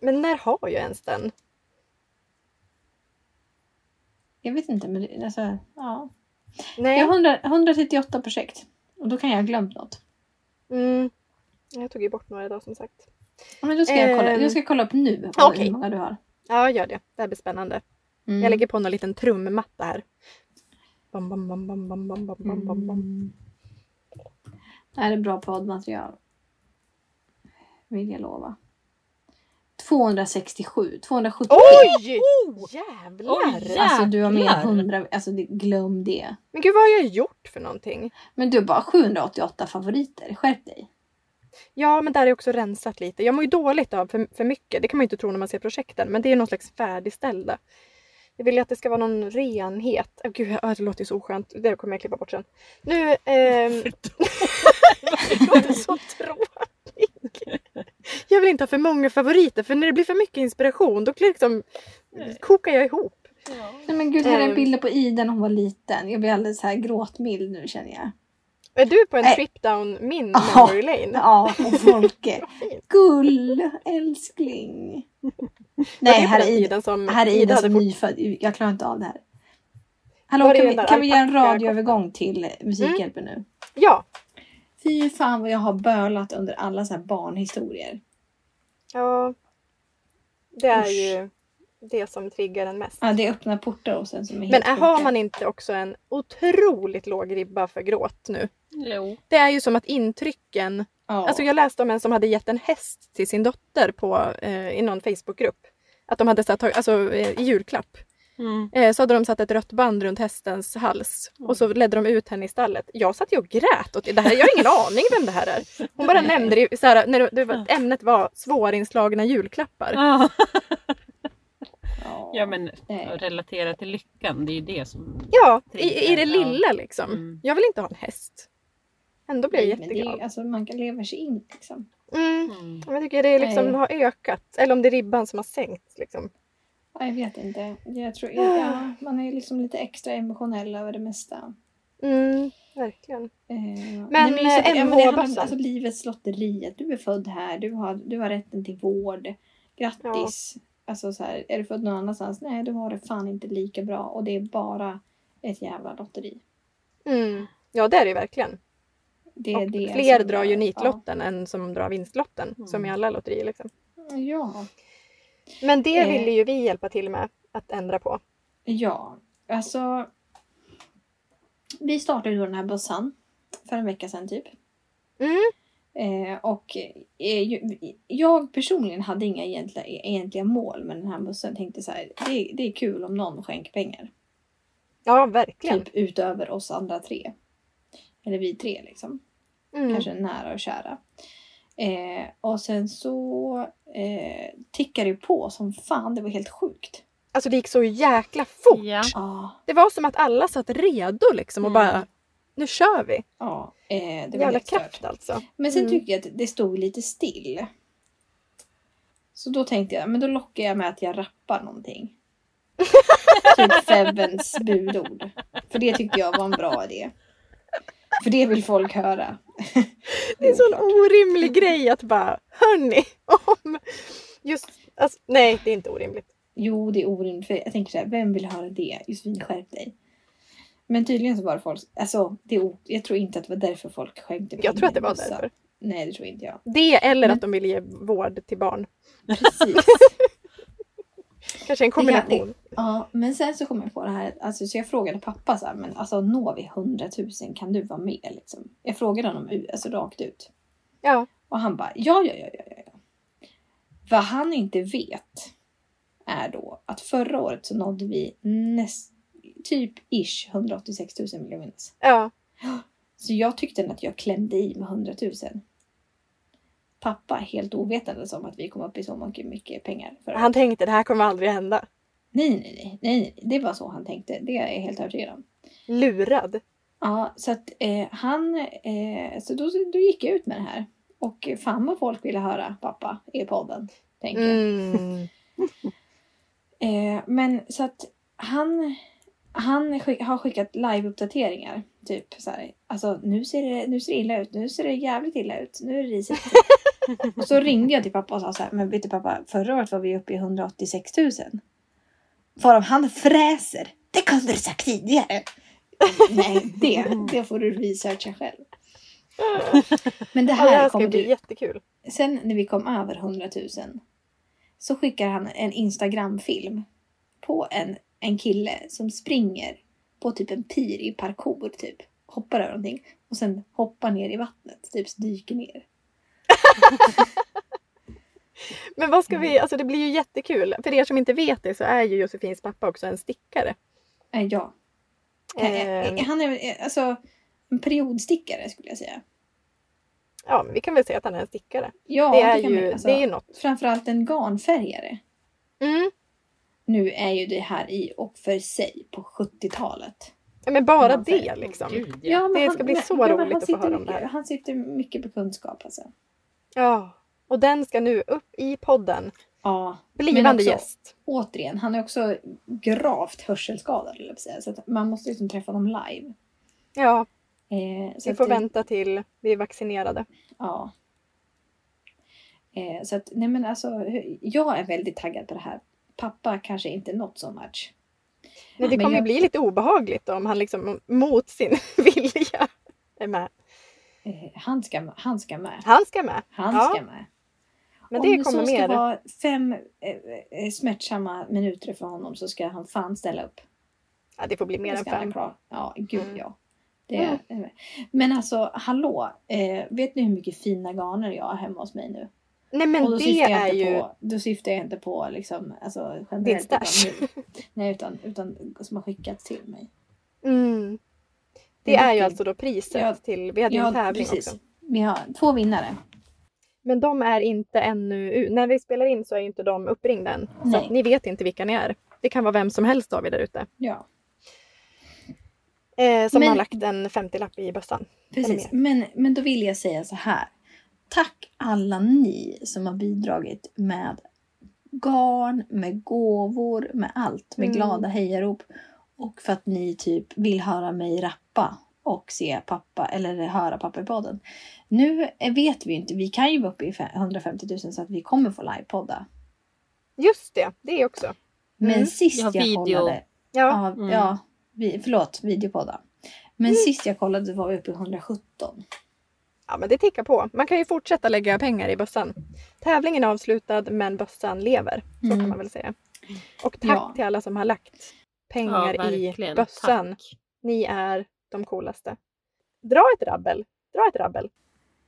Speaker 2: Men när har jag ens den?
Speaker 1: Jag vet inte, men det- alltså, ja.
Speaker 2: Nej.
Speaker 1: Jag har 100, 138 projekt. Och då kan jag ha glömt något.
Speaker 2: Mm. Jag tog ju bort några idag som sagt.
Speaker 1: Men då ska jag kolla,
Speaker 2: Ehm.
Speaker 1: jag ska kolla upp nu hur många du har.
Speaker 2: Ja, gör det. Det här blir spännande.
Speaker 1: Mm.
Speaker 2: Jag lägger på en liten trummatta här. Bam, bam, bam, bam, bam, bam, bam, bam, bam.
Speaker 1: Mm. Det här är bra poddmaterial. Vill jag lova. 267, 270.
Speaker 2: Oj! Jävlar!
Speaker 3: Oj,
Speaker 1: Alltså du har med
Speaker 3: jävlar.
Speaker 1: 100, alltså glöm det.
Speaker 2: Men gud vad har jag gjort för någonting?
Speaker 1: Men du har bara 788 favoriter, skärp dig.
Speaker 2: Ja, men där är också rensat lite. Jag mår ju dåligt av för, för mycket. Det kan man ju inte tro när man ser projekten. Men det är någon slags färdigställda. Jag vill ju att det ska vara någon renhet. Oh, gud, ja, det låter ju så oskönt. Det kommer jag klippa bort sen. Nu... Ehm... [LAUGHS] [LAUGHS] det låter så tråkigt. Jag vill inte ha för många favoriter. För när det blir för mycket inspiration då liksom kokar jag ihop.
Speaker 1: Nej men gud, här är
Speaker 2: Ehm.
Speaker 1: bilder på Ida när hon var liten. Jag blir alldeles så här gråtmild nu känner jag.
Speaker 2: Är du på en trip down min
Speaker 1: Ja.
Speaker 2: memory lane?
Speaker 1: Ja, och [LAUGHS] Folke. Gull, älskling. Nej, här är Ida,
Speaker 2: som
Speaker 1: här är Ida som nyfödd. Jag klarar inte av det här. Hallå, kan vi, kan vi göra en radioövergång till Musikhjälpen nu?
Speaker 2: Ja.
Speaker 1: Fy fan vad jag har bölat under alla så här barnhistorier.
Speaker 2: Ja. Det är
Speaker 1: Usch.
Speaker 2: ju det som triggar en mest.
Speaker 1: Ja, det öppnar portar hos en som är
Speaker 2: Men
Speaker 1: helt
Speaker 2: har man inte också en otroligt låg ribba för gråt nu?
Speaker 3: Jo.
Speaker 2: Det är ju som att intrycken...
Speaker 1: Ja.
Speaker 2: Alltså jag läste om en som hade gett en häst till sin dotter på, eh, i någon Facebookgrupp. Att de hade satt, alltså eh, i julklapp.
Speaker 3: Mm.
Speaker 2: Eh, så hade de satt ett rött band runt hästens hals och så ledde de ut henne i stallet. Jag satt ju och grät åt det här. Jag har ingen [LAUGHS] aning vem det här är. Hon bara nämnde det, så här, när det, det var, ämnet var svårinslagna julklappar.
Speaker 3: Ja. [LAUGHS]
Speaker 1: Ja.
Speaker 3: men
Speaker 1: Nej.
Speaker 3: relatera till lyckan, det är ju det som...
Speaker 2: Ja, i, i det lilla liksom.
Speaker 3: Mm.
Speaker 2: Jag vill inte ha en häst. Ändå blir jag
Speaker 1: Nej, men det
Speaker 2: jätteglad.
Speaker 1: är, alltså, man kan leva sig in liksom.
Speaker 2: Mm.
Speaker 3: Mm.
Speaker 2: Jag tycker det liksom har ökat. Eller om det är ribban som har sänkts. Liksom.
Speaker 1: Ja, Jag vet inte. Jag tror, ja, man är liksom lite extra emotionell över det mesta.
Speaker 2: Mm, verkligen.
Speaker 1: Eh,
Speaker 2: Men, eh,
Speaker 1: ja, men det handlar om
Speaker 2: MH-bössan.
Speaker 1: alltså, livets lotteri. Att du är född här, du har, du har rätten till vård. Grattis! Alltså så här, är du född någon annanstans? Nej, du har det fan inte lika bra. Och det är bara ett jävla lotteri.
Speaker 2: Mm. Ja, det är det verkligen.
Speaker 1: Det det
Speaker 2: fler drar ju nitlotten än som drar vinstlotten.
Speaker 3: Mm.
Speaker 2: Som i alla lotterier. Liksom.
Speaker 1: Ja. ja.
Speaker 2: Men det
Speaker 1: Eh.
Speaker 2: ville ju vi hjälpa till med att ändra på.
Speaker 1: Ja, alltså. Vi startade då den här bössan för en vecka sedan typ.
Speaker 2: Mm.
Speaker 1: Eh, och eh, ju- jag personligen hade inga egentliga, egentliga mål med den här bussen. Tänkte så här, det, det är kul om någon skänker pengar.
Speaker 2: Ja, verkligen.
Speaker 1: Typ utöver oss andra tre. Eller vi tre liksom.
Speaker 2: Mm.
Speaker 1: Kanske nära och kära. Eh, och sen så eh, tickade det på som fan. Det var helt sjukt.
Speaker 2: Alltså det gick så jäkla fort.
Speaker 3: Ja.
Speaker 2: Det var som att alla satt redo liksom och
Speaker 3: Mm.
Speaker 2: bara nu kör vi.
Speaker 1: ja eh, det var
Speaker 2: Jävla
Speaker 1: stört.
Speaker 2: kraft alltså.
Speaker 1: Men sen
Speaker 2: Mm.
Speaker 1: tyckte jag att det stod lite still. Så då tänkte jag, men då lockar jag med att jag rappar någonting. [LAUGHS] typ Febbens budord. För det tyckte jag var en bra idé. För det vill folk höra.
Speaker 2: Det är en sån orimlig grej att bara hörni om just alltså, nej det är inte orimligt.
Speaker 1: Jo, det är orimligt. För jag tänker så här, vem vill höra det? Josefin, skärp dig. Men tydligen så var det folk, alltså det är, jag tror inte att det var därför folk skänkte
Speaker 2: Jag tror att det var
Speaker 1: bussar.
Speaker 2: därför.
Speaker 1: Nej, det tror inte jag.
Speaker 2: Det eller
Speaker 1: Men-
Speaker 2: att de ville ge vård till barn.
Speaker 1: Precis. [LAUGHS]
Speaker 2: Kanske en kombination.
Speaker 1: Ja, men sen så kom jag på det här. Alltså, så jag frågade pappa så här, men alltså når vi 100 000 kan du vara med liksom? Jag frågade honom alltså, rakt ut.
Speaker 2: Ja.
Speaker 1: Och han bara ja, ja, ja, ja, ja, ja. Vad han inte vet är då att förra året så nådde vi näst, typ ish 186 000 vill jag minnas.
Speaker 2: ja.
Speaker 1: Så jag tyckte att jag klämde i med 100 000. Pappa helt ovetande om att vi kom upp i så mycket, mycket pengar. Året.
Speaker 2: Han tänkte det här kommer aldrig hända.
Speaker 1: Nej, nej, nej, nej, det var så han tänkte. Det är jag helt övertygad om.
Speaker 2: Lurad.
Speaker 1: Ja, så att eh, han, eh, så då, då gick jag ut med det här. Och fan vad folk ville höra pappa i podden. Tänkte jag.
Speaker 2: Mm. [LAUGHS]
Speaker 1: Eh, men så att han, han skick, har skickat live-uppdateringar. Typ så här, alltså nu ser, det, nu ser det illa ut, nu ser det jävligt illa ut, nu är det risigt. [LAUGHS] och så ringde jag till pappa och sa så här, men vet du pappa, förra året var vi uppe i 186 000. Varav han fräser. Det kunde du sagt tidigare. Nej, det, det får du researcha själv. Men det
Speaker 2: Ja, det
Speaker 1: här
Speaker 2: här
Speaker 1: kommer
Speaker 2: bli
Speaker 1: du
Speaker 2: jättekul.
Speaker 1: sen när vi kom över 100 000 så skickar han en Instagram-film på en, en kille som springer på typ en pir i parkour typ. Hoppar över någonting och sen hoppar ner i vattnet, typ dyker ner. [LAUGHS]
Speaker 2: Men vad ska vi, alltså det blir ju jättekul. För er som inte vet det så är ju Josefins pappa också en stickare.
Speaker 1: Äh, ja.
Speaker 2: Eh,
Speaker 1: Eh, Han är eh, alltså en periodstickare skulle jag säga.
Speaker 2: ja, men vi kan väl säga att han är en stickare.
Speaker 1: Ja,
Speaker 2: det, är
Speaker 1: kan
Speaker 2: ju,
Speaker 1: man, alltså,
Speaker 2: det är ju något.
Speaker 1: Framförallt en garnfärgare.
Speaker 2: Mm.
Speaker 1: Nu är ju det här i och för sig på 70-talet.
Speaker 2: Ja, Men bara
Speaker 1: Ja,
Speaker 2: det liksom.
Speaker 3: Gud, ja.
Speaker 1: men
Speaker 2: Det ska bli så
Speaker 1: men
Speaker 2: roligt
Speaker 1: han
Speaker 2: att få
Speaker 1: sitter
Speaker 2: höra om
Speaker 1: mycket,
Speaker 2: det här.
Speaker 1: Han sitter mycket på kunskap alltså.
Speaker 2: Ja. Och den ska nu upp i podden.
Speaker 1: Ja,
Speaker 2: Blivande
Speaker 1: också-
Speaker 2: gäst.
Speaker 1: återigen, han är också gravt hörselskadad. jag säga. Så att man måste liksom träffa honom live.
Speaker 2: Ja,
Speaker 1: Eh, så
Speaker 2: vi får
Speaker 1: det-
Speaker 2: vänta till vi är vaccinerade.
Speaker 1: Ja. Eh, så att, nej men alltså, jag är väldigt taggad på det här. Pappa kanske inte not so much.
Speaker 2: Men det kommer
Speaker 1: jag-
Speaker 2: bli lite obehagligt om han liksom mot sin [LAUGHS] vilja är med.
Speaker 1: Eh, han, ska, han ska med.
Speaker 2: Han ska med.
Speaker 1: Han
Speaker 2: Ja.
Speaker 1: ska med.
Speaker 2: Men
Speaker 1: Om
Speaker 2: det
Speaker 1: det
Speaker 2: kommer
Speaker 1: så ska
Speaker 2: mer.
Speaker 1: vara fem eh, eh, smärtsamma minuter för honom så ska han fan ställa upp.
Speaker 2: Ja, det får bli mer
Speaker 1: Det
Speaker 2: än fem.
Speaker 1: Ja, gud
Speaker 2: Mm.
Speaker 1: ja. Det är, Men alltså, hallå. Eh, vet ni hur mycket fina garner jag har hemma hos mig nu?
Speaker 2: Nej men
Speaker 1: och då
Speaker 2: det är
Speaker 1: inte
Speaker 2: ju...
Speaker 1: på, då syftar jag inte på liksom, alltså, generellt.
Speaker 2: stash.
Speaker 1: Utan, [LAUGHS] nej, utan, utan som har skickats till mig.
Speaker 2: Mm. Det
Speaker 1: Det är
Speaker 2: ju alltså då priset
Speaker 1: Ja,
Speaker 2: till, vi hade ju en
Speaker 1: Ja,
Speaker 2: tävling
Speaker 1: precis.
Speaker 2: också.
Speaker 1: Vi har två vinnare.
Speaker 2: Men de är inte ännu, när vi spelar in så är ju inte de uppringda än. Så att ni vet inte vilka ni är. Det kan vara vem som helst av er där ute.
Speaker 1: Ja,
Speaker 2: Eh, som
Speaker 1: Men-
Speaker 2: har lagt en 50-lapp i bössan.
Speaker 1: precis. Men, men då vill jag säga så här. Tack alla ni som har bidragit med garn, med gåvor, med allt. Med
Speaker 2: Mm.
Speaker 1: glada hejarop. Och för att ni typ vill höra mig rappa och se pappa eller höra pappa i podden. Nu vet vi inte, vi kan ju vara uppe i fe- 150 000 så att vi kommer få livepodda.
Speaker 2: Just det, det också.
Speaker 1: Men
Speaker 2: Mm.
Speaker 1: sist
Speaker 3: Ja,
Speaker 1: jag
Speaker 3: video.
Speaker 1: kollade,
Speaker 2: Ja,
Speaker 1: ja,
Speaker 3: Mm.
Speaker 1: ja vi, förlåt, videopodda. Men sist jag kollade var vi uppe i 117.
Speaker 2: Ja men det tickar på. Man kan ju fortsätta lägga pengar i bössan. Tävlingen är avslutad men bössan lever. Så
Speaker 1: Mm.
Speaker 2: kan man väl säga. Och tack
Speaker 1: Ja.
Speaker 2: till alla som har lagt pengar
Speaker 3: Ja,
Speaker 2: i bössan.
Speaker 3: Tack.
Speaker 2: Ni är de coolaste. Dra ett rabbel. Dra ett rabbel.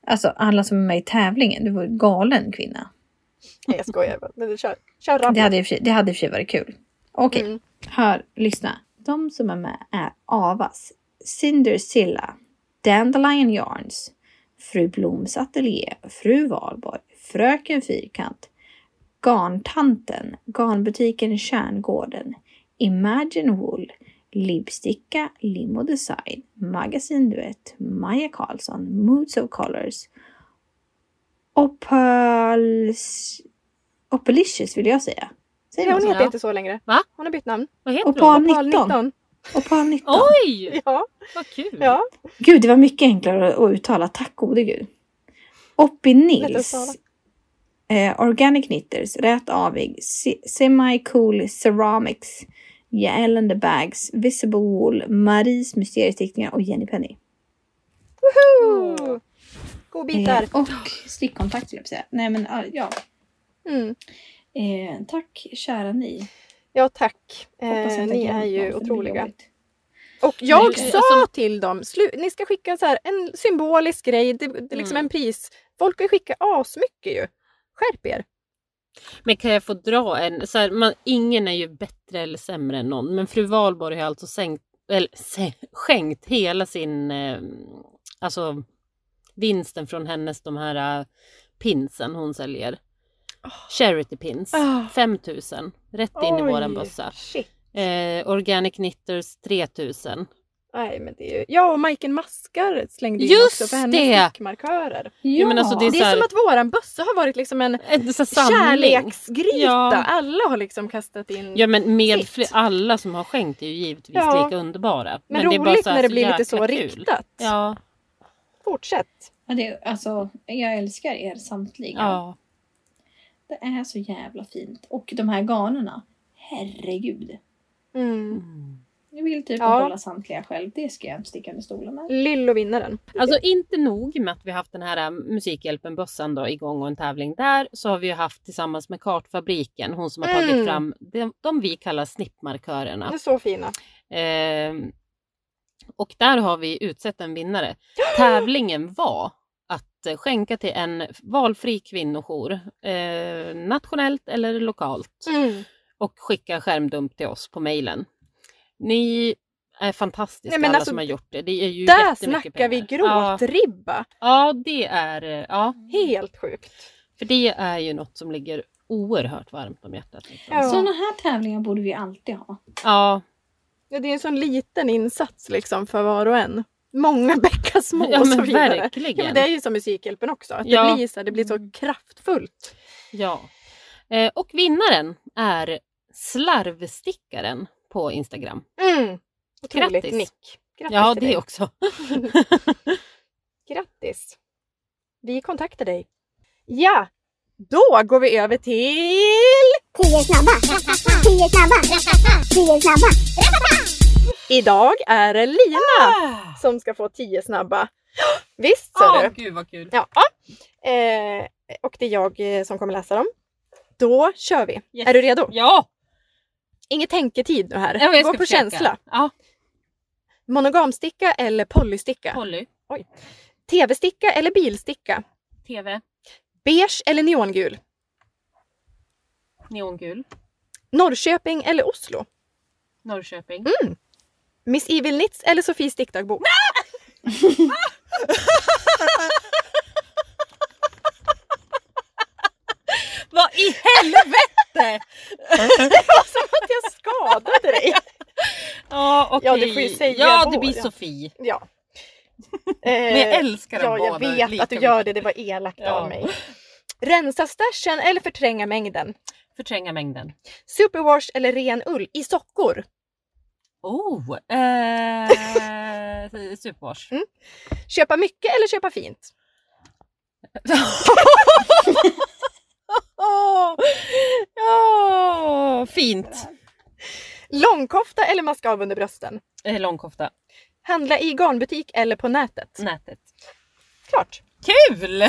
Speaker 1: Alltså alla som är med i tävlingen, du var en galen kvinna.
Speaker 2: Nej jag skojar bara. Men kör, kör rabbel.
Speaker 1: Det hade i och för sig, varit kul. Okej,
Speaker 2: Mm.
Speaker 1: hör, lyssna. De som är med är Avas, Cindersilla, Dandelion Yarns, Fru Bloms Atelier, Fru Valborg, Fröken Fyrkant, Garntanten, Garnbutiken Kärngården, Imagine Wool, Libsticka, Limo Design, Magasin Duett, Maja Karlsson, Moods of Colors, Opals... Opalicious vill jag säga. Säger
Speaker 2: Nej, hon heter inte så längre.
Speaker 3: Va?
Speaker 2: Hon har bytt namn.
Speaker 3: Vad heter
Speaker 1: Opal
Speaker 3: hon?
Speaker 2: Opal
Speaker 1: 19.
Speaker 2: 19.
Speaker 1: Opal 19.
Speaker 3: Oj!
Speaker 2: Ja,
Speaker 3: Vad kul!
Speaker 2: ja.
Speaker 1: Gud, det var mycket enklare att uttala. Tack gode gud. Oppi Nils. Eh, Organic Knitters, Rät Avig, Se- Semi-Cool Ceramics, Jael and the Bags, Visible Wool, Maries Mysteriestickningar och Jenny Penny.
Speaker 2: Woho! Godbitar.
Speaker 1: Eh, och stickkontakt skulle jag säga. Nej men ja.
Speaker 2: Mm.
Speaker 1: Eh, tack kära ni.
Speaker 2: Ja tack. Eh,
Speaker 1: inte
Speaker 2: ni är ju otroliga. Och jag
Speaker 3: Men,
Speaker 2: sa
Speaker 3: alltså-
Speaker 2: till dem, ni ska skicka så här en symbolisk grej, det, det är liksom
Speaker 3: Mm.
Speaker 2: en pris. Folk kan ju skicka asmycket ju. Skärp er.
Speaker 3: Men kan jag få dra en? Så här, man, ingen är ju bättre eller sämre än någon. Men fru Valborg har alltså sänkt, eller, skänkt hela sin eh, alltså, vinsten från hennes de här eh, pinsen hon säljer. Charity pins.
Speaker 2: Ah.
Speaker 3: 5000 rätt in i våran bössa. Eh, Organic Knitters 3000.
Speaker 2: Nej men det är ju... Ja och Majken Maskar slängde in
Speaker 3: Just
Speaker 2: också för hennes
Speaker 3: det!
Speaker 2: stickmarkörer.
Speaker 3: Ja, men alltså, det är
Speaker 2: Det
Speaker 3: så
Speaker 2: är
Speaker 3: här-
Speaker 2: som att våran bössa har varit liksom en
Speaker 3: En
Speaker 2: kärleksgryta.
Speaker 3: Ja.
Speaker 2: Alla har liksom kastat in.
Speaker 3: Ja men med fler, alla som har skänkt är ju givetvis
Speaker 2: Ja.
Speaker 3: lika underbara.
Speaker 2: men
Speaker 3: det är bara
Speaker 2: roligt
Speaker 3: så här
Speaker 2: när det blir lite så
Speaker 3: kul.
Speaker 2: riktat.
Speaker 3: Ja,
Speaker 2: Fortsätt.
Speaker 1: Ja, det, är- alltså, jag älskar er samtliga.
Speaker 3: ja.
Speaker 1: Det är så jävla fint. Och de här garnerna. Herregud.
Speaker 2: Mm.
Speaker 3: Mm.
Speaker 1: Jag vill typ
Speaker 2: Ja.
Speaker 1: hålla samtliga själv. Det ska jag inte sticka under stolen med.
Speaker 2: Lillo vinner den.
Speaker 3: Alltså inte nog med att vi haft den här äh, Musikhjälpen-bössan då igång och en tävling där så har vi ju haft tillsammans med Kartfabriken, hon som har tagit
Speaker 2: Mm.
Speaker 3: fram de, de vi kallar
Speaker 2: De
Speaker 3: snippmarkörerna.
Speaker 2: är så fina.
Speaker 3: Ehm, och där har vi utsett en vinnare. Tävlingen var att eh, skänka till en valfri kvinnojour, eh, nationellt eller lokalt.
Speaker 2: Mm.
Speaker 3: och skicka skärmdump till oss på mejlen. Ni är fantastiska
Speaker 2: Nej,
Speaker 3: alla
Speaker 2: alltså,
Speaker 3: som har gjort det. Det är ju
Speaker 2: Där snackar vi
Speaker 3: pengar. Ja,
Speaker 2: gråtribba.
Speaker 3: ja, det är eh, ja,
Speaker 2: Helt sjukt.
Speaker 3: för det är ju något som ligger oerhört varmt om hjärtat. Liksom.
Speaker 2: Ja.
Speaker 1: Sådana här tävlingar borde vi alltid ha.
Speaker 3: Ja,
Speaker 2: Ja, det är en sån liten insats liksom för var och en. Många bäckar [LAUGHS] små
Speaker 3: ja
Speaker 2: och så
Speaker 3: men
Speaker 2: vidare.
Speaker 3: verkligen.
Speaker 2: Ja, men det är ju som Musikhjälpen också. Att
Speaker 3: Ja.
Speaker 2: det, blir så, det blir så kraftfullt.
Speaker 3: Ja. Eh, och vinnaren är Slarvstickaren på Instagram.
Speaker 2: Mm. Otroligt
Speaker 3: Grattis.
Speaker 2: nick. Grattis
Speaker 3: Ja, det
Speaker 2: dig.
Speaker 3: också. [LAUGHS]
Speaker 2: Grattis. Vi kontaktar dig. Ja, då går vi över till...
Speaker 4: Tio snabba, tio snabba, tio snabba.
Speaker 2: Idag är det Lina som ska få tio snabba. Visst ser
Speaker 3: Åh,
Speaker 2: du?
Speaker 3: gud vad kul.
Speaker 2: Ja. Eh, och det är jag eh, som kommer läsa dem. Då kör vi.
Speaker 3: Yes.
Speaker 2: Är du redo?
Speaker 3: Ja!
Speaker 2: Inget tänketid nu här.
Speaker 3: Ja, jag
Speaker 2: Gå på
Speaker 3: försöka.
Speaker 2: känsla.
Speaker 3: Ja,
Speaker 2: Monogamsticka eller polysticka?
Speaker 3: Polly.
Speaker 2: TV-sticka eller bilsticka?
Speaker 3: TV.
Speaker 2: Beige eller neongul?
Speaker 3: Neongul.
Speaker 2: Norrköping eller Oslo?
Speaker 3: Norrköping.
Speaker 2: Miss Evil Nits eller Sofies diktdagbok? [LAUGHS]
Speaker 3: Vad i helvete!
Speaker 2: Det var som att jag skadade dig. [LAUGHS]
Speaker 3: Ja, okej.
Speaker 2: Ja, du får ju säga
Speaker 3: Ja, det
Speaker 2: vår,
Speaker 3: blir. Sofie.
Speaker 2: Ja.
Speaker 3: Men jag älskar dem
Speaker 2: Ja, jag
Speaker 3: båda
Speaker 2: vet
Speaker 3: lika
Speaker 2: att du gör det. Det var elakt
Speaker 3: Ja.
Speaker 2: av mig. Rensa stashen eller förtränga mängden?
Speaker 3: Förtränga mängden.
Speaker 2: Superwash eller ren ull i sockor?
Speaker 3: Oh! Eh, [LAUGHS] Superwash.
Speaker 2: Mm. Köpa mycket eller köpa fint? [LAUGHS]
Speaker 3: Ja, fint.
Speaker 2: Långkofta eller maska av under brösten?
Speaker 3: Eh, Långkofta.
Speaker 2: Handla i garnbutik eller på nätet?
Speaker 3: Nätet.
Speaker 2: Klart.
Speaker 3: Kul!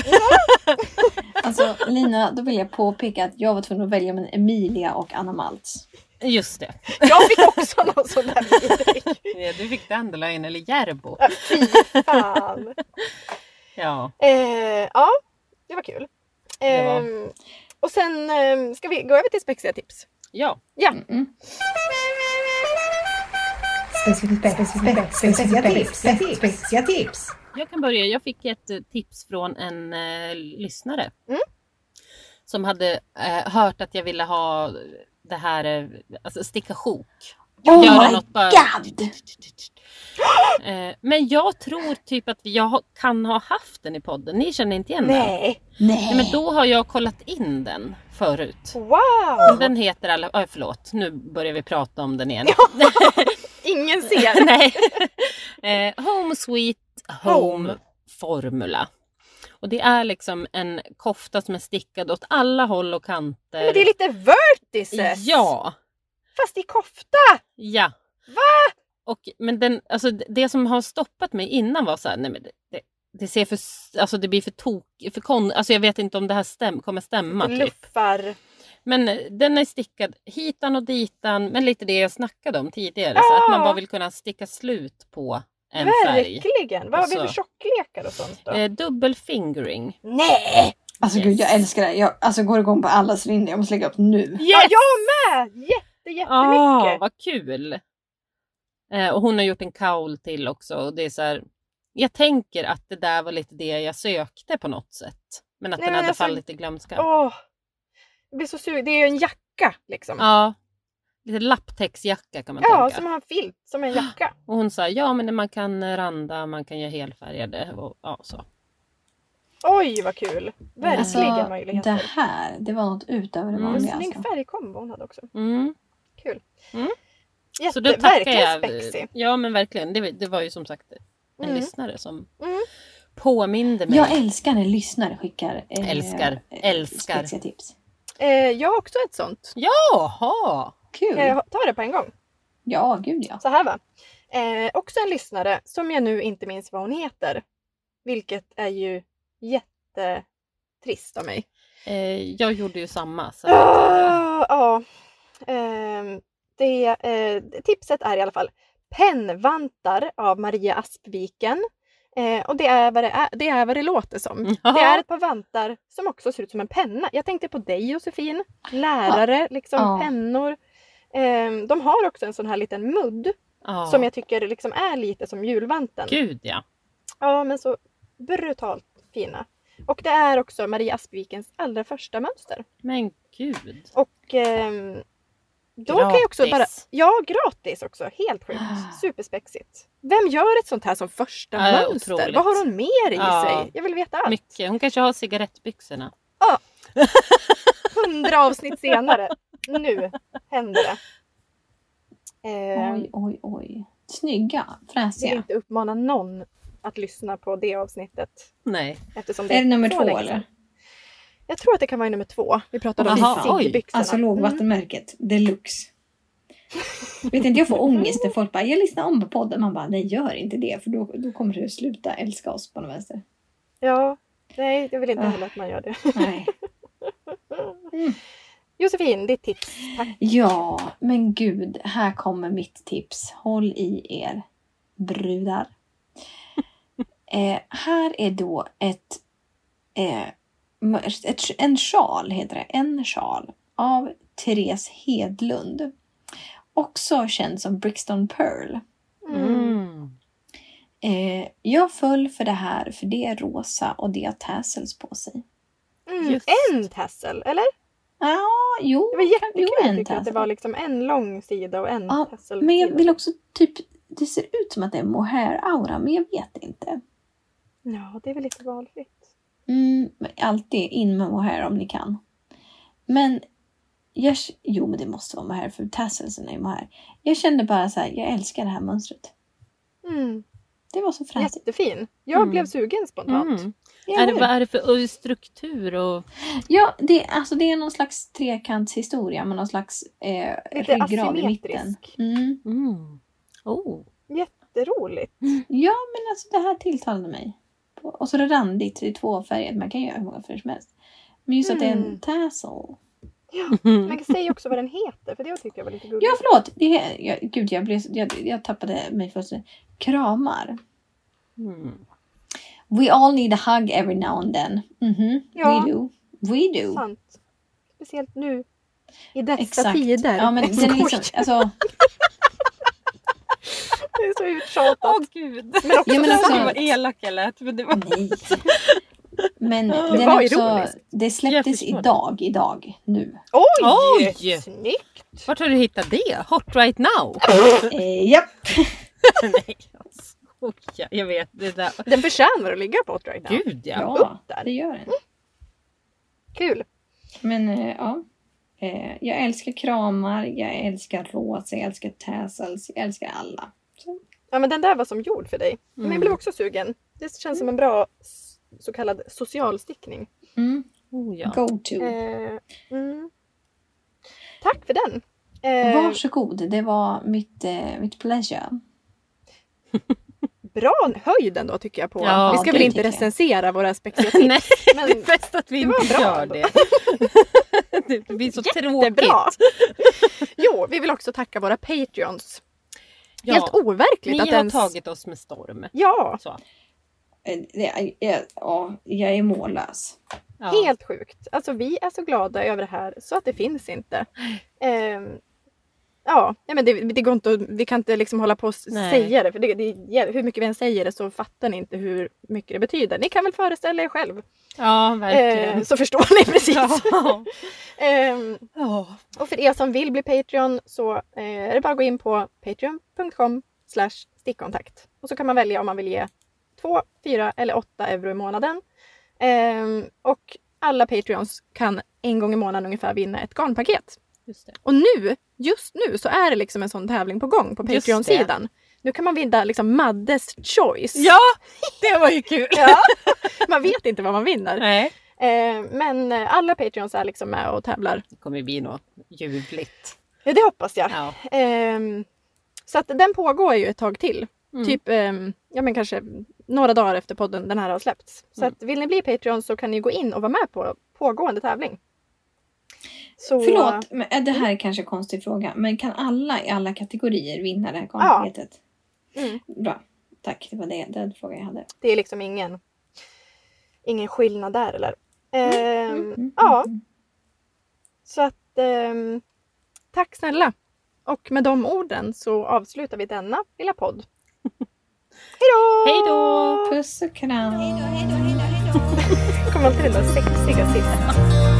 Speaker 1: Alltså Lina, då vill jag påpeka att jag var tvungen att välja mellan Emilia och Anna Maltz.
Speaker 3: Just det.
Speaker 2: Jag fick också någon sån där. [LAUGHS]
Speaker 3: Ja, Du fick Dandelion eller Järbo.
Speaker 2: Ja, Fy fan.
Speaker 3: Ja.
Speaker 2: Eh, ja, det var kul.
Speaker 3: Det var.
Speaker 2: Ehm, och sen ehm, ska vi gå över till spexiga tips.
Speaker 3: ja.
Speaker 2: Ja,
Speaker 5: Speciella tips, speciella tips.
Speaker 3: Jag kan börja. Jag fick ett eh, tips från en eh, lyssnare.
Speaker 2: Mm.
Speaker 3: Som hade eh, hört att jag ville ha det här, eh, alltså sticka sjok.
Speaker 1: Oh
Speaker 3: Göra
Speaker 1: my
Speaker 3: något bara-
Speaker 1: god!
Speaker 3: Eh, men jag tror typ att jag kan ha haft den i podden. Ni känner inte igen den?
Speaker 2: nej.
Speaker 3: Nej, men då har jag kollat in den förut.
Speaker 2: Wow!
Speaker 3: Den heter alla... Oj, förlåt, nu börjar vi prata om den igen. [LAUGHS]
Speaker 2: Ingen ser.
Speaker 3: Nej. [LAUGHS] eh, home Sweet Home,
Speaker 2: Home.
Speaker 3: Formula. Och det är liksom en kofta som är stickad åt alla håll och kanter.
Speaker 2: Men det är lite vertices.
Speaker 3: Ja,
Speaker 2: Fast i kofta.
Speaker 3: ja.
Speaker 2: Va?
Speaker 3: Och, men den, alltså, det- som har stoppat mig innan var så här, nej men det, det, det ser för, alltså det blir för tok, för kon, alltså jag vet inte om det här stäm, kommer stämma typ.
Speaker 2: Luffar.
Speaker 3: Men eh, den är stickad hitan och ditan, men lite det jag snackade om tidigare. Så att man
Speaker 2: Ja.
Speaker 3: bara vill kunna sticka slut på en färg.
Speaker 2: Verkligen. Vad har vi för
Speaker 3: så-
Speaker 2: tjocklekar och sånt då?
Speaker 3: Eh, dubbel fingering.
Speaker 2: Nej!
Speaker 1: Alltså gud, jag älskar det. Jag alltså, går igång på alla cylindrar. Jag måste lägga upp nu.
Speaker 2: Ja, jag med! Jätte,
Speaker 3: Ah,
Speaker 2: jättemycket.
Speaker 3: vad kul! Eh, och hon har gjort en kaul till också. Och det är så här, jag tänker att det där var lite det jag sökte på något sätt. Men att
Speaker 2: Nej,
Speaker 3: den hade
Speaker 2: alltså-
Speaker 3: fallit i glömska.
Speaker 2: Åh, jag blir så sugen. Det är ju en jacka liksom.
Speaker 3: Ja, lite lapptäcksjacka kan man
Speaker 2: Ja,
Speaker 3: tänka.
Speaker 2: som har en filt som en [GASPS] jacka.
Speaker 3: Och hon sa ja men man kan randa, man kan göra helfärgade och ja, så.
Speaker 2: Oj, vad kul. Verkligen
Speaker 1: Alltså,
Speaker 2: möjligheter.
Speaker 1: det här, det var något utöver det
Speaker 3: Mm.
Speaker 1: vanliga.
Speaker 2: Snygg
Speaker 1: Alltså.
Speaker 2: färgkombo hon hade också.
Speaker 3: Mm.
Speaker 2: Kul.
Speaker 3: Mm.
Speaker 2: Jätte,
Speaker 3: Så då tackar
Speaker 2: verkligen
Speaker 3: jag.
Speaker 2: spexig.
Speaker 3: Ja men verkligen. Det, det var ju som sagt en
Speaker 2: Mm.
Speaker 3: lyssnare som
Speaker 2: Mm.
Speaker 3: påminde mig.
Speaker 1: Jag älskar när lyssnare skickar eh,
Speaker 3: Älskar,
Speaker 1: eh,
Speaker 3: älskar.
Speaker 1: spexiga tips.
Speaker 2: Eh, jag har också ett sånt.
Speaker 3: Jaha!
Speaker 1: Kul!
Speaker 2: Kan jag ta det på en gång?
Speaker 1: Ja, gud ja.
Speaker 2: Så här va. Eh, också en lyssnare som jag nu inte minns vad hon heter. Vilket är ju jättetrist av mig.
Speaker 3: Eh, jag gjorde ju samma. Så.
Speaker 2: Ah, Ja. Ehm, det, eh, tipset är i alla fall Pennvantar av Maria Aspviken. Eh, och det är, vad det, är, det är vad det låter som. [LAUGHS]
Speaker 3: Ja.
Speaker 2: Det är ett par vantar som också ser ut som en penna. Jag tänkte på dig Josefin. Lärare, liksom
Speaker 1: Ja.
Speaker 2: pennor. Ehm, de har också en sån här liten mudd
Speaker 3: Ja.
Speaker 2: som jag tycker liksom är lite som julvanten.
Speaker 3: Gud ja.
Speaker 2: Ja, men så brutalt fina. Och det är också Maria Aspvikens allra första mönster.
Speaker 3: Men gud.
Speaker 2: Och ehm, då kan jag också bara...
Speaker 3: Gratis.
Speaker 2: Ja, gratis också. Helt sjukt. Superspexigt. Vem gör ett sånt här som första
Speaker 3: Ja,
Speaker 2: mönster?
Speaker 3: otroligt.
Speaker 2: Vad har hon mer i
Speaker 3: Ja.
Speaker 2: sig? Jag vill veta allt.
Speaker 3: Mycket. Hon kanske har cigarettbyxorna.
Speaker 2: Hundra avsnitt senare. Nu händer det. Eh,
Speaker 1: Oj, oj, oj. Snygga,
Speaker 2: vill
Speaker 1: fräsiga.
Speaker 2: inte uppmana någon att lyssna på det avsnittet.
Speaker 3: Nej.
Speaker 2: Eftersom det
Speaker 1: Är det nummer två
Speaker 2: länge
Speaker 1: eller?
Speaker 2: sedan. Jag tror att det kan vara nummer två. Vi pratade om
Speaker 3: Jaha, oj.
Speaker 2: ciggbyxorna.
Speaker 1: Alltså
Speaker 2: Mm.
Speaker 1: lågvattenmärket deluxe. Vet inte, jag får ångest när folk bara “jag lyssnar om på podden”. Man bara “nej, gör inte det” för då, då kommer du sluta älska oss på något vänster.
Speaker 2: Ja, nej, jag vill inte
Speaker 1: Ah.
Speaker 2: heller att man gör det.
Speaker 1: Nej. [LAUGHS]
Speaker 2: Josefin, ditt tips. Tack.
Speaker 1: Ja, men gud, här kommer mitt tips. Håll i er, brudar. [LAUGHS] Eh, här är då ett, eh, ett, en sjal heter det. En sjal av Therese Hedlund. Också känd som Brixton Pearl.
Speaker 3: Mm.
Speaker 1: Eh, jag föll för det här för det är rosa och det har tassels på sig.
Speaker 2: Mm. En tassel, eller?
Speaker 1: Ja, jo.
Speaker 2: Det var jättekul
Speaker 1: jo,
Speaker 2: jag, att det var liksom en lång sida och en
Speaker 1: Ja,
Speaker 2: tassel.
Speaker 1: Men jag vill också typ, det ser ut som att det är mohair-aura men jag vet inte.
Speaker 2: Ja, det är väl lite valfritt.
Speaker 1: Mm, alltid in med mohair om ni kan. Men jag, jo men det måste vara mohair för tasselsen är mohair. Jag kände bara så här, jag älskar det här mönstret.
Speaker 2: Mm.
Speaker 1: Det var så fräsigt.
Speaker 2: Jättefin. Jag
Speaker 3: Mm.
Speaker 2: blev sugen spontant.
Speaker 3: Mm.
Speaker 1: Ja,
Speaker 3: Är det, vad är det för struktur och...
Speaker 1: Ja, det, alltså det är någon slags trekantshistoria med någon slags eh,
Speaker 2: Lite
Speaker 1: ryggrad i mitten.
Speaker 2: asymmetrisk.
Speaker 1: Mm.
Speaker 3: Mm. Oh.
Speaker 2: Jätteroligt.
Speaker 1: Ja, men alltså det här tilltalade mig. Och så är det randigt, det är tvåfärgat, man kan göra hur många färger som helst. Men just att det är en
Speaker 2: Mm.
Speaker 1: tassel. [LAUGHS]
Speaker 2: Man kan säga också vad den heter, för det tyckte jag var lite gulligt.
Speaker 1: Ja, förlåt! Det är, jag, gud, jag, blev, jag, jag tappade mig fullständigt. Kramar.
Speaker 3: Mm.
Speaker 1: We all need a hug every now and then. Mhm,
Speaker 2: Ja.
Speaker 1: we do. We do.
Speaker 2: Sant. Speciellt nu. I dessa
Speaker 1: Exakt.
Speaker 2: tider.
Speaker 1: Ja, men den är liksom, alltså, [LAUGHS]
Speaker 2: Det är så uttjatat.
Speaker 3: Åh gud!
Speaker 2: Men också
Speaker 1: Ja, men alltså-
Speaker 3: Gud vad elak jag lät. Men det var...
Speaker 1: nej. Men
Speaker 2: Det
Speaker 1: den
Speaker 2: var
Speaker 1: är också,
Speaker 2: ironiskt.
Speaker 1: det släpptes idag, idag, nu.
Speaker 2: Oj!
Speaker 3: Oj!
Speaker 2: Snyggt!
Speaker 3: Vart har du hittat det? Hot right now? [LAUGHS]
Speaker 1: Eh, japp. [LAUGHS]
Speaker 3: Nej, jag skojar. Jag vet det där.
Speaker 2: Den förtjänar att ligga på right now.
Speaker 3: Gud ja.
Speaker 1: Ja,
Speaker 2: upp där.
Speaker 1: det gör den.
Speaker 2: Kul!
Speaker 1: Men eh, ja. Eh, jag älskar kramar, jag älskar rosa, jag älskar tassels, jag älskar alla. Så,
Speaker 2: Ja men den där var som gjord för dig. Men jag
Speaker 3: Mm.
Speaker 2: blev också sugen. Det känns som en bra så kallad socialstickning.
Speaker 1: mm,
Speaker 3: Oh, ja.
Speaker 1: Go to.
Speaker 2: Eh, mm. Tack för den! Eh,
Speaker 1: Varsågod, det var mitt, eh, mitt pleasure.
Speaker 2: Bra höjd ändå tycker jag på.
Speaker 3: Ja,
Speaker 2: vi ska väl inte
Speaker 1: tycker jag.
Speaker 2: recensera våra spexiga [LAUGHS] tips.
Speaker 3: Nej,
Speaker 2: Men
Speaker 3: det är bäst att vi inte
Speaker 2: bra
Speaker 3: gör
Speaker 2: ändå.
Speaker 3: det. [LAUGHS] det blir så
Speaker 2: Jättebra.
Speaker 3: tråkigt.
Speaker 2: Jo, vi vill också tacka våra Patreons. Helt
Speaker 3: Ja,
Speaker 2: overkligt
Speaker 3: ni
Speaker 2: att
Speaker 3: har
Speaker 2: ens...
Speaker 3: tagit oss med storm.
Speaker 2: Ja,
Speaker 3: Så.
Speaker 1: Eh, det är- jag- ja, jag är mållös.
Speaker 3: Ja.
Speaker 2: helt sjukt. Alltså vi är så glada över det här så att det finns inte. Ehm, ja, nej, men det, det går inte vi kan inte liksom hålla på och
Speaker 3: Nej.
Speaker 2: säga det. För det, det, hur mycket vi än säger det så fattar ni inte hur mycket det betyder. Ni kan väl föreställa er själv.
Speaker 3: ja, verkligen.
Speaker 2: Ehm, så förstår ni [LAUGHS] precis.
Speaker 3: Ja.
Speaker 2: Ehm,
Speaker 3: Ja.
Speaker 2: Och för er som vill bli Patreon så eh, är det bara att gå in på patreon.com stickkontakt. Och så kan man välja om man vill ge 2, 4 eller 8 euro i månaden. Ehm, och alla Patreons kan en gång i månaden ungefär vinna ett garnpaket.
Speaker 3: Just det.
Speaker 2: Och nu, just nu, så är det liksom en sån tävling på gång på Patreon-sidan. Nu kan man vinna liksom Maddes choice.
Speaker 3: Ja, [LAUGHS] det var ju kul.
Speaker 2: Ja. Man vet inte vad man vinner.
Speaker 3: Nej.
Speaker 2: Ehm, men eh, alla Patreons är liksom med och tävlar.
Speaker 3: Det kommer bli något ljuvligt.
Speaker 2: Ja, det hoppas jag.
Speaker 3: Ja.
Speaker 2: Ehm, så att den pågår ju ett tag till.
Speaker 3: Mm.
Speaker 2: Typ ehm, ja, men kanske några dagar efter podden den här har släppts. Så
Speaker 3: Mm.
Speaker 2: att vill ni bli Patreon så kan ni gå in och vara med på pågående tävling. Så,
Speaker 1: Förlåt, men eh, det här är kanske en konstig fråga. Men kan alla i alla kategorier vinna det här garnpaketet?
Speaker 2: Mm.
Speaker 1: Bra. Tack, det var det, den frågan jag hade.
Speaker 2: Det är liksom ingen, ingen skillnad där eller? Ehm,
Speaker 1: Mm,
Speaker 2: Ja,
Speaker 1: mm.
Speaker 2: så att ehm, tack snälla. Och med de orden så avslutar vi denna lilla podd. [LAUGHS] Hejdå!
Speaker 3: Hej då!
Speaker 1: Puss och kram. [LAUGHS]
Speaker 2: Kommer alltid den där sexiga sist.